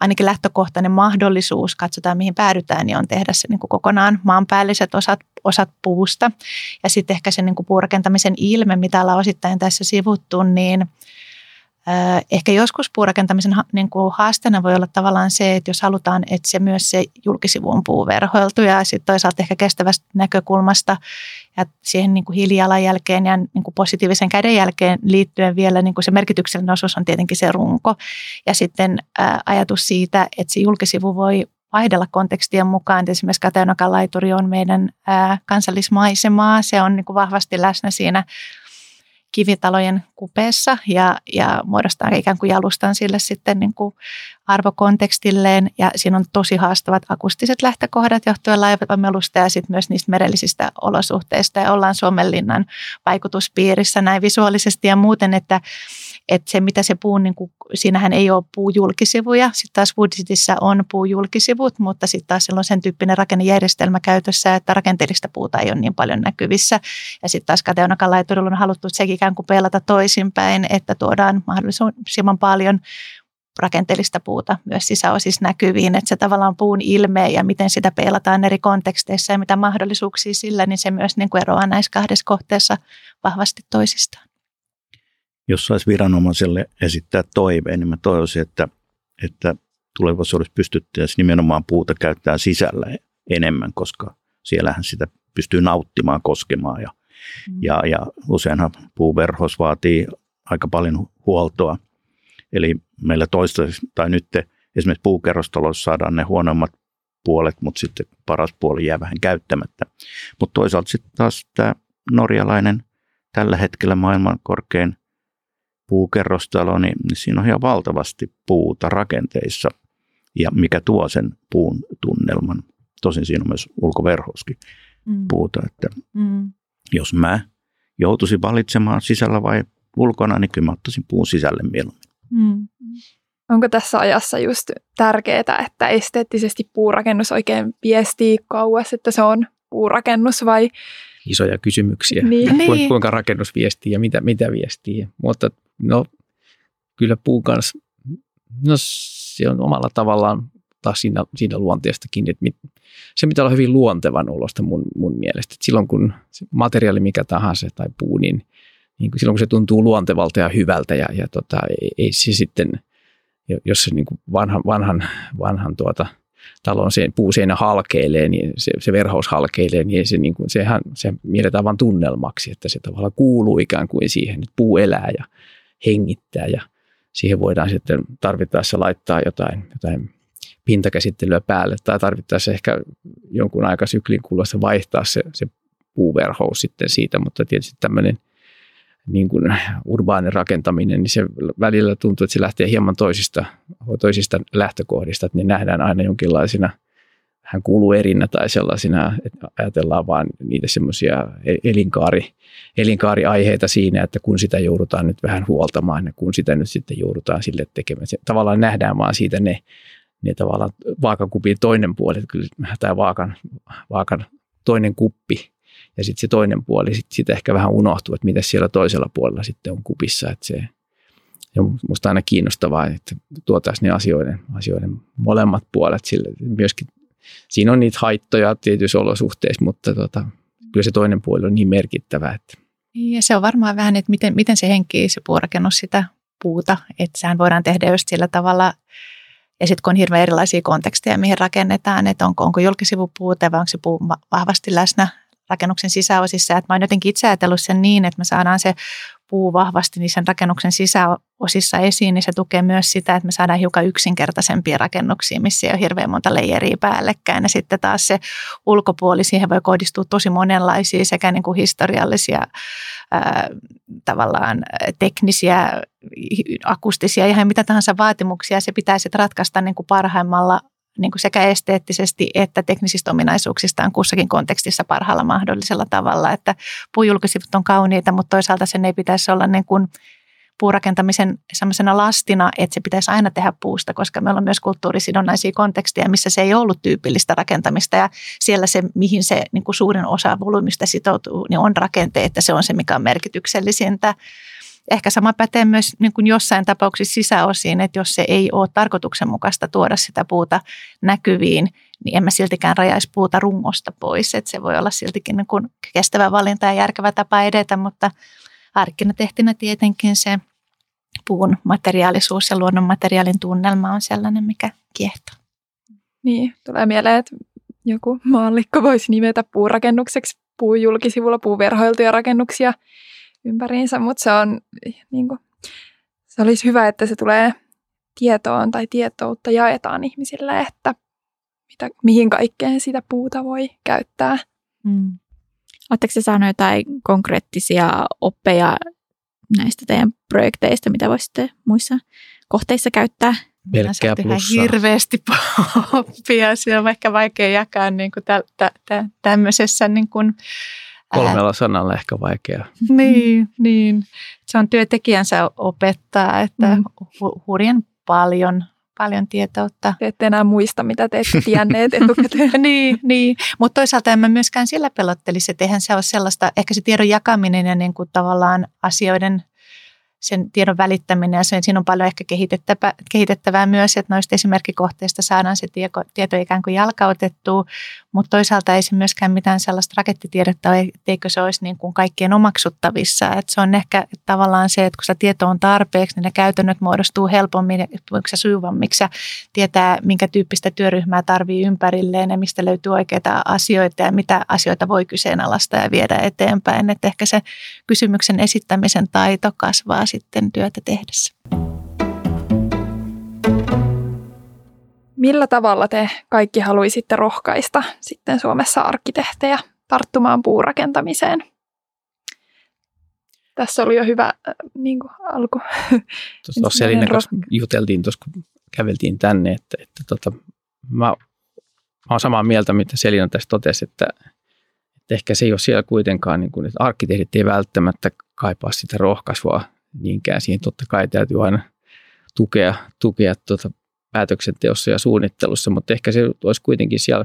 ainakin lähtökohtainen mahdollisuus, katsotaan mihin päädytään, niin on tehdä se niin kuin kokonaan maanpäälliset osat, osat puusta. Ja sitten ehkä se niin kuin puurakentamisen ilme, mitä ollaan osittain tässä sivuttu, niin – Ehkä joskus puurakentamisen niin kuin haasteena voi olla tavallaan se, että jos halutaan, että se myös se julkisivu on puuverhoiltu ja sitten toisaalta ehkä kestävästä näkökulmasta ja siihen niin kuin hiilijalanjälkeen ja niin kuin positiivisen kädenjälkeen liittyen vielä niin kuin se merkityksellinen osuus on tietenkin se runko. Ja sitten ää, ajatus siitä, että se julkisivu voi vaihdella kontekstien mukaan. Esimerkiksi Kateenokan laituri on meidän ää, kansallismaisemaa. Se on niin kuin vahvasti läsnä siinä kivitalojen kupeessa ja, ja muodostaa ikään kuin jalustan sille sitten niin kuin arvokontekstilleen. Ja siinä on tosi haastavat akustiset lähtökohdat johtuen laivamelusta ja sitten myös niistä merellisistä olosuhteista. Ja ollaan Suomenlinnan vaikutuspiirissä näin visuaalisesti ja muuten, että että se mitä se puun, niin kuin, siinähän ei ole puujulkisivuja. Sitten taas Woodcitissä on puujulkisivut, mutta sitten taas siellä on sen tyyppinen rakennejärjestelmä käytössä, että rakenteellista puuta ei ole niin paljon näkyvissä. Ja sitten taas Kateunakan laiturilla on haluttu sekin ikään kuin pelata toisinpäin, että tuodaan mahdollisimman paljon rakenteellista puuta myös sisäosissa näkyviin, että se tavallaan puun ilme ja miten sitä peilataan eri konteksteissa ja mitä mahdollisuuksia sillä, niin se myös niin kuin eroaa näissä kahdessa kohteessa vahvasti toisistaan jos saisi viranomaiselle esittää toiveen, niin mä toivoisin, että, että tulevaisuudessa pystyttäisiin nimenomaan puuta käyttää sisällä enemmän, koska siellähän sitä pystyy nauttimaan, koskemaan ja, mm. ja, ja useinhan puuverhos vaatii aika paljon huoltoa. Eli meillä toistaiseksi, tai nyt esimerkiksi puukerrostaloissa saadaan ne huonommat puolet, mutta sitten paras puoli jää vähän käyttämättä. Mutta toisaalta sitten taas tämä norjalainen tällä hetkellä maailman korkein puukerrostalo, niin, siinä on ihan valtavasti puuta rakenteissa, ja mikä tuo sen puun tunnelman. Tosin siinä on myös ulkoverhoskin mm. puuta, että mm. jos mä joutuisin valitsemaan sisällä vai ulkona, niin kyllä mä ottaisin puun sisälle mieluummin. Mm. Onko tässä ajassa just tärkeää, että esteettisesti puurakennus oikein viestii kauas, että se on puurakennus vai isoja kysymyksiä. Niin. Ku, kuinka rakennus viestii ja mitä, mitä viestii. Mutta no, kyllä puun kanssa, no se on omalla tavallaan taas siinä, siinä luonteestakin, että mit, se pitää olla hyvin luontevan olosta mun, mun mielestä. Et silloin kun se materiaali mikä tahansa tai puu, niin, niin kun silloin kun se tuntuu luontevalta ja hyvältä ja, ja tota, ei, ei se sitten, jos se niin vanhan, vanhan, vanhan tuota, talon se puuseinä halkeilee, niin se, se verhous halkeilee, niin, se, niin kuin, sehän se mielletään vain tunnelmaksi, että se tavallaan kuuluu ikään kuin siihen, että puu elää ja hengittää ja siihen voidaan sitten tarvittaessa laittaa jotain, jotain pintakäsittelyä päälle tai tarvittaessa ehkä jonkun aika syklin kuluessa vaihtaa se, se puuverhous sitten siitä, mutta tietysti tämmöinen niin kuin urbaani rakentaminen, niin se välillä tuntuu, että se lähtee hieman toisista, toisista lähtökohdista, että ne nähdään aina jonkinlaisina, hän kuuluu erinä tai sellaisina, että ajatellaan vaan niitä semmoisia e-, elinkaari, elinkaariaiheita siinä, että kun sitä joudutaan nyt vähän huoltamaan ja kun sitä nyt sitten joudutaan sille tekemään. Tavallaan nähdään vaan siitä ne, ne tavallaan vaakakupin toinen puoli, että kyllä tämä vaakan, vaakan toinen kuppi ja sitten se toinen puoli sitten sit ehkä vähän unohtuu, että mitä siellä toisella puolella sitten on kupissa. Että se, ja musta aina kiinnostavaa, että tuotaisiin ne asioiden, asioiden molemmat puolet sille. Myöskin siinä on niitä haittoja tietyissä olosuhteissa, mutta tota, kyllä se toinen puoli on niin merkittävä. Että. Ja se on varmaan vähän, että miten, miten se henkii se puurakennus sitä puuta, että sehän voidaan tehdä just sillä tavalla, ja sitten kun on hirveän erilaisia konteksteja, mihin rakennetaan, että onko, onko julkisivupuute vai onko se puu vahvasti läsnä rakennuksen sisäosissa. Että mä oon jotenkin itse ajatellut sen niin, että me saadaan se puu vahvasti niin sen rakennuksen sisäosissa esiin, niin se tukee myös sitä, että me saadaan hiukan yksinkertaisempia rakennuksia, missä ei ole hirveän monta leijeriä päällekkäin. Ja sitten taas se ulkopuoli, siihen voi kohdistua tosi monenlaisia sekä niin kuin historiallisia ää, tavallaan teknisiä, akustisia, ihan mitä tahansa vaatimuksia. Se pitäisi ratkaista niin kuin parhaimmalla niin kuin sekä esteettisesti että teknisistä ominaisuuksistaan kussakin kontekstissa parhaalla mahdollisella tavalla. Että puujulkisivut on kauniita, mutta toisaalta sen ei pitäisi olla niin kuin puurakentamisen sellaisena lastina, että se pitäisi aina tehdä puusta, koska meillä on myös kulttuurisidonnaisia konteksteja, missä se ei ollut tyypillistä rakentamista ja siellä se, mihin se niin kuin suurin osa volyymista sitoutuu, niin on rakenteet, että se on se, mikä on merkityksellisintä. Ehkä sama pätee myös niin kuin jossain tapauksissa sisäosiin, että jos se ei ole tarkoituksenmukaista tuoda sitä puuta näkyviin, niin en mä siltikään rajaisi puuta rungosta pois. Että se voi olla siltikin niin kuin kestävä valinta ja järkevä tapa edetä, mutta tehtinä tietenkin se puun materiaalisuus ja luonnon materiaalin tunnelma on sellainen, mikä kiehtoo. Niin, tulee mieleen, että joku maallikko voisi nimetä puurakennukseksi puujulkisivulla puuverhoiltuja rakennuksia ympäriinsä, mutta se on niin kuin, se olisi hyvä, että se tulee tietoon tai tietoutta jaetaan ihmisille, että mitä, mihin kaikkeen sitä puuta voi käyttää. Mm. Oletteko te saaneet jotain konkreettisia oppeja näistä teidän projekteista, mitä voisitte muissa kohteissa käyttää? Pelkkää plussaa. hirveästi oppia. Siinä on ehkä vaikea jakaa niin kuin tä, tä, tä, tämmöisessä niin kuin, Kolmella sanalla ehkä vaikea. Niin, niin. Se on työtekijänsä opettaa, että mm. hurjan paljon paljon tietoutta. Te ette enää muista, mitä te ette tienneet etukäteen. niin, niin. mutta toisaalta en mä myöskään sillä pelottelisi, että eihän se ole sellaista, ehkä se tiedon jakaminen ja niin kuin tavallaan asioiden – sen tiedon välittäminen ja sen, siinä on paljon ehkä kehitettävää, kehitettävää myös, että noista esimerkkikohteista saadaan se tieto, tieto ikään kuin jalkautettua, mutta toisaalta ei se myöskään mitään sellaista rakettitiedettä etteikö se olisi niin kuin kaikkien omaksuttavissa. Että se on ehkä tavallaan se, että kun se tieto on tarpeeksi, niin ne käytännöt muodostuu helpommin ja sujuvammiksi ja tietää, minkä tyyppistä työryhmää tarvii ympärilleen ja mistä löytyy oikeita asioita ja mitä asioita voi kyseenalaistaa ja viedä eteenpäin. Että ehkä se kysymyksen esittämisen taito kasvaa sitten työtä tehdessä. Millä tavalla te kaikki haluaisitte rohkaista sitten Suomessa arkkitehtejä tarttumaan puurakentamiseen? Tässä oli jo hyvä äh, niin kuin alku. Tuossa Selina kanssa juteltiin tuossa, kun käveltiin tänne, että, että tota, mä, mä olen samaa mieltä, mitä Selina tässä totesi, että, että ehkä se ei ole siellä kuitenkaan, niin kuin, että arkkitehdit ei välttämättä kaipaa sitä rohkaisua niinkään. Siihen totta kai täytyy aina tukea, tukea tuota päätöksenteossa ja suunnittelussa, mutta ehkä se olisi kuitenkin siellä,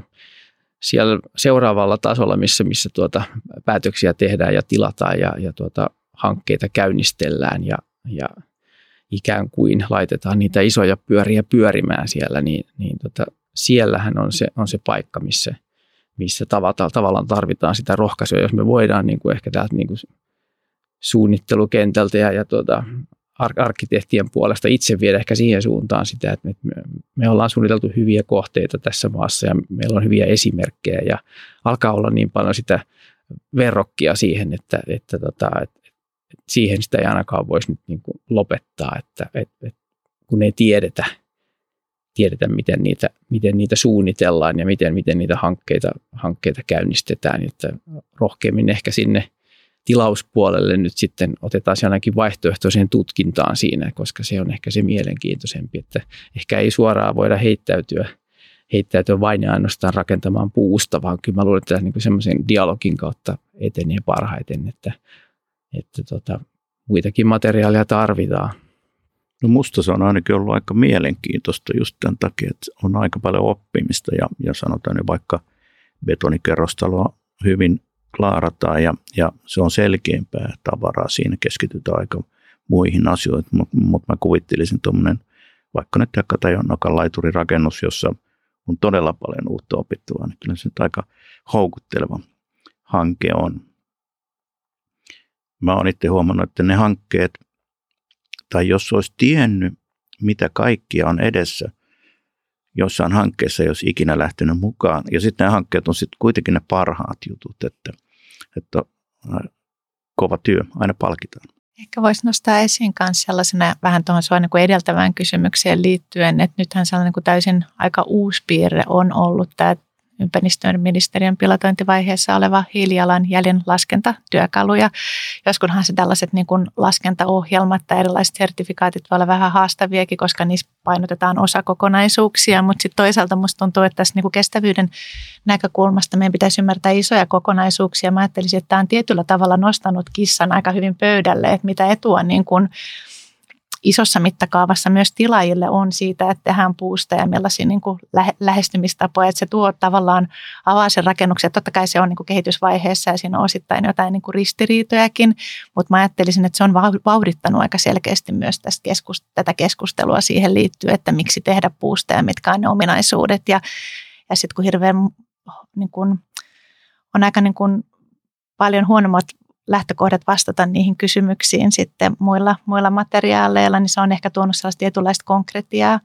siellä seuraavalla tasolla, missä, missä tuota päätöksiä tehdään ja tilataan ja, ja tuota hankkeita käynnistellään ja, ja ikään kuin laitetaan niitä isoja pyöriä pyörimään siellä, niin, niin tota, siellähän on se, on se paikka, missä, missä tavata, tavallaan tarvitaan sitä rohkaisua, jos me voidaan niin kuin ehkä täältä niin kuin suunnittelukentältä ja, ja tuota, arkkitehtien puolesta itse viedä ehkä siihen suuntaan sitä, että me, me ollaan suunniteltu hyviä kohteita tässä maassa ja meillä on hyviä esimerkkejä ja alkaa olla niin paljon sitä verrokkia siihen, että, että, tota, että, että siihen sitä ei ainakaan voisi nyt niin kuin lopettaa, että, että, että kun ei tiedetä, tiedetä miten, niitä, miten niitä suunnitellaan ja miten, miten niitä hankkeita, hankkeita käynnistetään, että rohkeammin ehkä sinne – tilauspuolelle nyt sitten otetaan ainakin vaihtoehtoiseen tutkintaan siinä, koska se on ehkä se mielenkiintoisempi, että ehkä ei suoraan voida heittäytyä, heittäytyä vain ja ainoastaan rakentamaan puusta, vaan kyllä mä luulen, että niin semmoisen dialogin kautta etenee parhaiten, että, että tota, muitakin materiaaleja tarvitaan. No musta se on ainakin ollut aika mielenkiintoista just tämän takia, että on aika paljon oppimista ja, ja sanotaan nyt vaikka betonikerrostaloa hyvin klaarataan ja, ja se on selkeämpää tavaraa. Siinä keskitytään aika muihin asioihin, mutta mut mä kuvittelisin tuommoinen vaikka nyt Katajonokan laiturirakennus, jossa on todella paljon uutta opittavaa, niin kyllä se nyt aika houkutteleva hanke on. Mä oon itse huomannut, että ne hankkeet, tai jos olisi tiennyt, mitä kaikkia on edessä – jossain hankkeessa, jos ikinä lähtenyt mukaan. Ja sitten nämä hankkeet on sitten kuitenkin ne parhaat jutut, että, että kova työ aina palkitaan. Ehkä voisi nostaa esiin myös sellaisena vähän tuohon sua niin edeltävään kysymykseen liittyen, että nythän sellainen niin täysin aika uusi piirre on ollut tämä ympäristöministeriön pilotointivaiheessa oleva hiilijalanjäljen laskentatyökalu. Ja joskunhan se tällaiset niin kuin laskentaohjelmat tai erilaiset sertifikaatit voi olla vähän haastaviakin, koska niissä painotetaan osakokonaisuuksia, mutta sitten toisaalta musta tuntuu, että tässä niin kuin kestävyyden näkökulmasta meidän pitäisi ymmärtää isoja kokonaisuuksia. Mä ajattelisin, että tämä on tietyllä tavalla nostanut kissan aika hyvin pöydälle, että mitä etua niin kuin isossa mittakaavassa myös tilaajille on siitä, että tehdään puusta ja millaisia niin kuin lähe, lähestymistapoja, että se tuo tavallaan avaa sen rakennuksen. Totta kai se on niin kuin kehitysvaiheessa ja siinä on osittain jotain niin kuin ristiriitojakin, mutta mä ajattelisin, että se on vauhdittanut aika selkeästi myös tästä keskust- tätä keskustelua siihen liittyen, että miksi tehdä puusta ja mitkä on ne ominaisuudet. Ja, ja sitten kun hirveän niin kuin, on aika niin kuin paljon huonommat lähtökohdat vastata niihin kysymyksiin sitten muilla, muilla materiaaleilla, niin se on ehkä tuonut sellaista tietynlaista konkretiaa.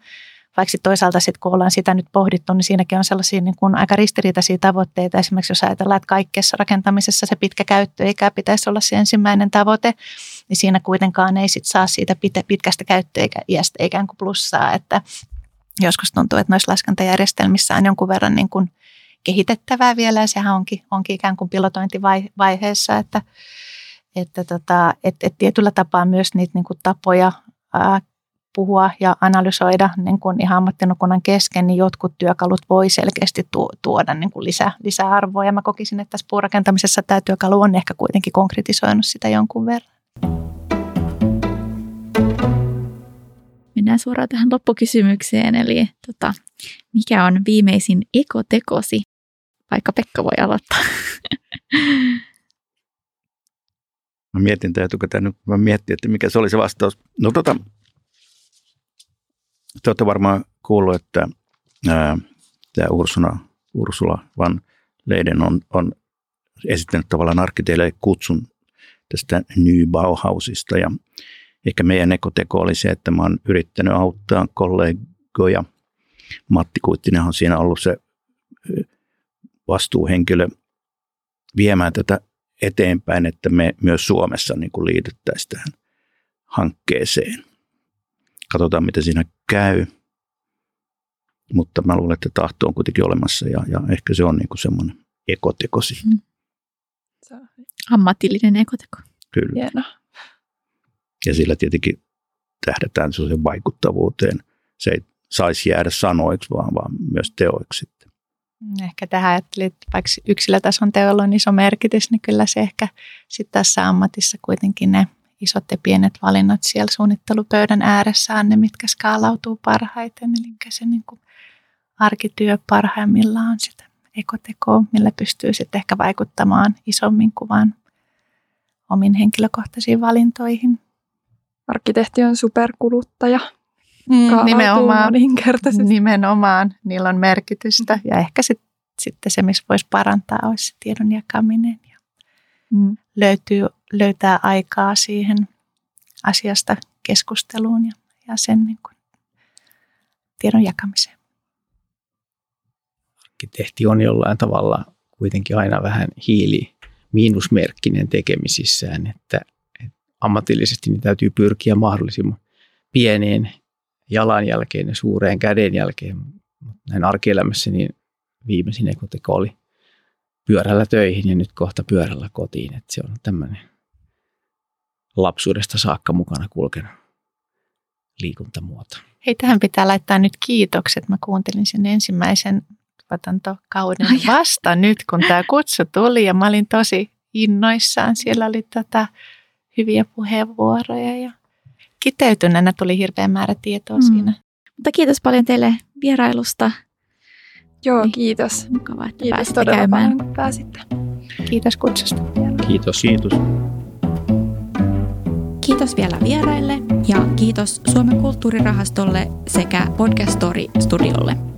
Vaikka toisaalta sitten kun ollaan sitä nyt pohdittu, niin siinäkin on sellaisia niin kuin aika ristiriitaisia tavoitteita. Esimerkiksi jos ajatellaan, että kaikkeessa rakentamisessa se pitkä käyttöikä pitäisi olla se ensimmäinen tavoite, niin siinä kuitenkaan ei sit saa siitä pitkästä käyttöiästä ikään kuin plussaa, että joskus tuntuu, että noissa laskentajärjestelmissä on jonkun verran niin kuin kehitettävää vielä ja sehän onkin, onkin ikään kuin pilotointivaiheessa, että, että, tota, että, että tietyllä tapaa myös niitä niin kuin tapoja ää, puhua ja analysoida niin kuin ihan ammattinukunnan kesken, niin jotkut työkalut voi selkeästi tuoda niin kuin lisä, lisäarvoa. Ja mä kokisin, että tässä puurakentamisessa tämä työkalu on ehkä kuitenkin konkretisoinut sitä jonkun verran. Mennään suoraan tähän loppukysymykseen, eli tota, mikä on viimeisin ekotekosi? Vaikka Pekka voi aloittaa. Mä mietin tätä etukäteen, nyt mä mietin, että mikä se oli se vastaus. No tota, te olette varmaan kuullut, että tämä Ursula, Ursula van Leiden on, on esittänyt tavallaan arkkiteille kutsun tästä New Bauhausista ja ehkä meidän ekoteko oli se, että mä oon yrittänyt auttaa kollegoja. Matti Kuittinen on siinä ollut se vastuuhenkilö viemään tätä eteenpäin, että me myös Suomessa niin kuin liityttäisiin tähän hankkeeseen. Katsotaan, miten siinä käy. Mutta mä luulen, että tahto on kuitenkin olemassa ja, ja ehkä se on niin kuin semmoinen ekoteko siitä. Mm. Ammatillinen ekoteko. Kyllä. Hieno. Ja sillä tietenkin tähdätään sellaiseen vaikuttavuuteen. Se ei saisi jäädä sanoiksi, vaan, vaan myös teoiksi. Ehkä tähän ajattelin, että vaikka yksilötason teolla on iso merkitys, niin kyllä se ehkä sitten tässä ammatissa kuitenkin ne isot ja pienet valinnat siellä suunnittelupöydän ääressä on ne, mitkä skaalautuu parhaiten. Eli se niin kuin arkityö parhaimmillaan on sitä ekotekoa, millä pystyy sitten ehkä vaikuttamaan isommin kuvaan omiin henkilökohtaisiin valintoihin. Arkkitehti on superkuluttaja. Mm, nimenomaan, nimenomaan, niillä on merkitystä. Ja ehkä sit, sitten se, missä voisi parantaa, olisi se tiedon jakaminen. Ja mm. löytyy, löytää aikaa siihen asiasta keskusteluun ja, ja sen niin kuin, tiedon jakamiseen. Arkkitehti on jollain tavalla kuitenkin aina vähän hiili miinusmerkkinen tekemisissään, että, että ammatillisesti niin täytyy pyrkiä mahdollisimman pieneen jalanjälkeen ja suureen kädenjälkeen. Mutta näin arkielämässä niin viimeisin ekoteko oli pyörällä töihin ja nyt kohta pyörällä kotiin. Et se on tämmöinen lapsuudesta saakka mukana kulkenut liikuntamuoto. Hei, tähän pitää laittaa nyt kiitokset. Mä kuuntelin sen ensimmäisen tuotantokauden Ai vasta nyt, kun tämä kutsu tuli ja mä olin tosi innoissaan. Siellä oli tätä hyviä puheenvuoroja ja kiteytyneenä tuli hirveän määrä tietoa mm. siinä. Mutta kiitos paljon teille vierailusta. Joo, niin, kiitos. Mukavaa, että kiitos pääsitte käymään. Paljon, pääsitte. Kiitos kutsusta. Kiitos. Kiitos. Kiitos vielä vieraille ja kiitos Suomen kulttuurirahastolle sekä Podcast Story Studiolle.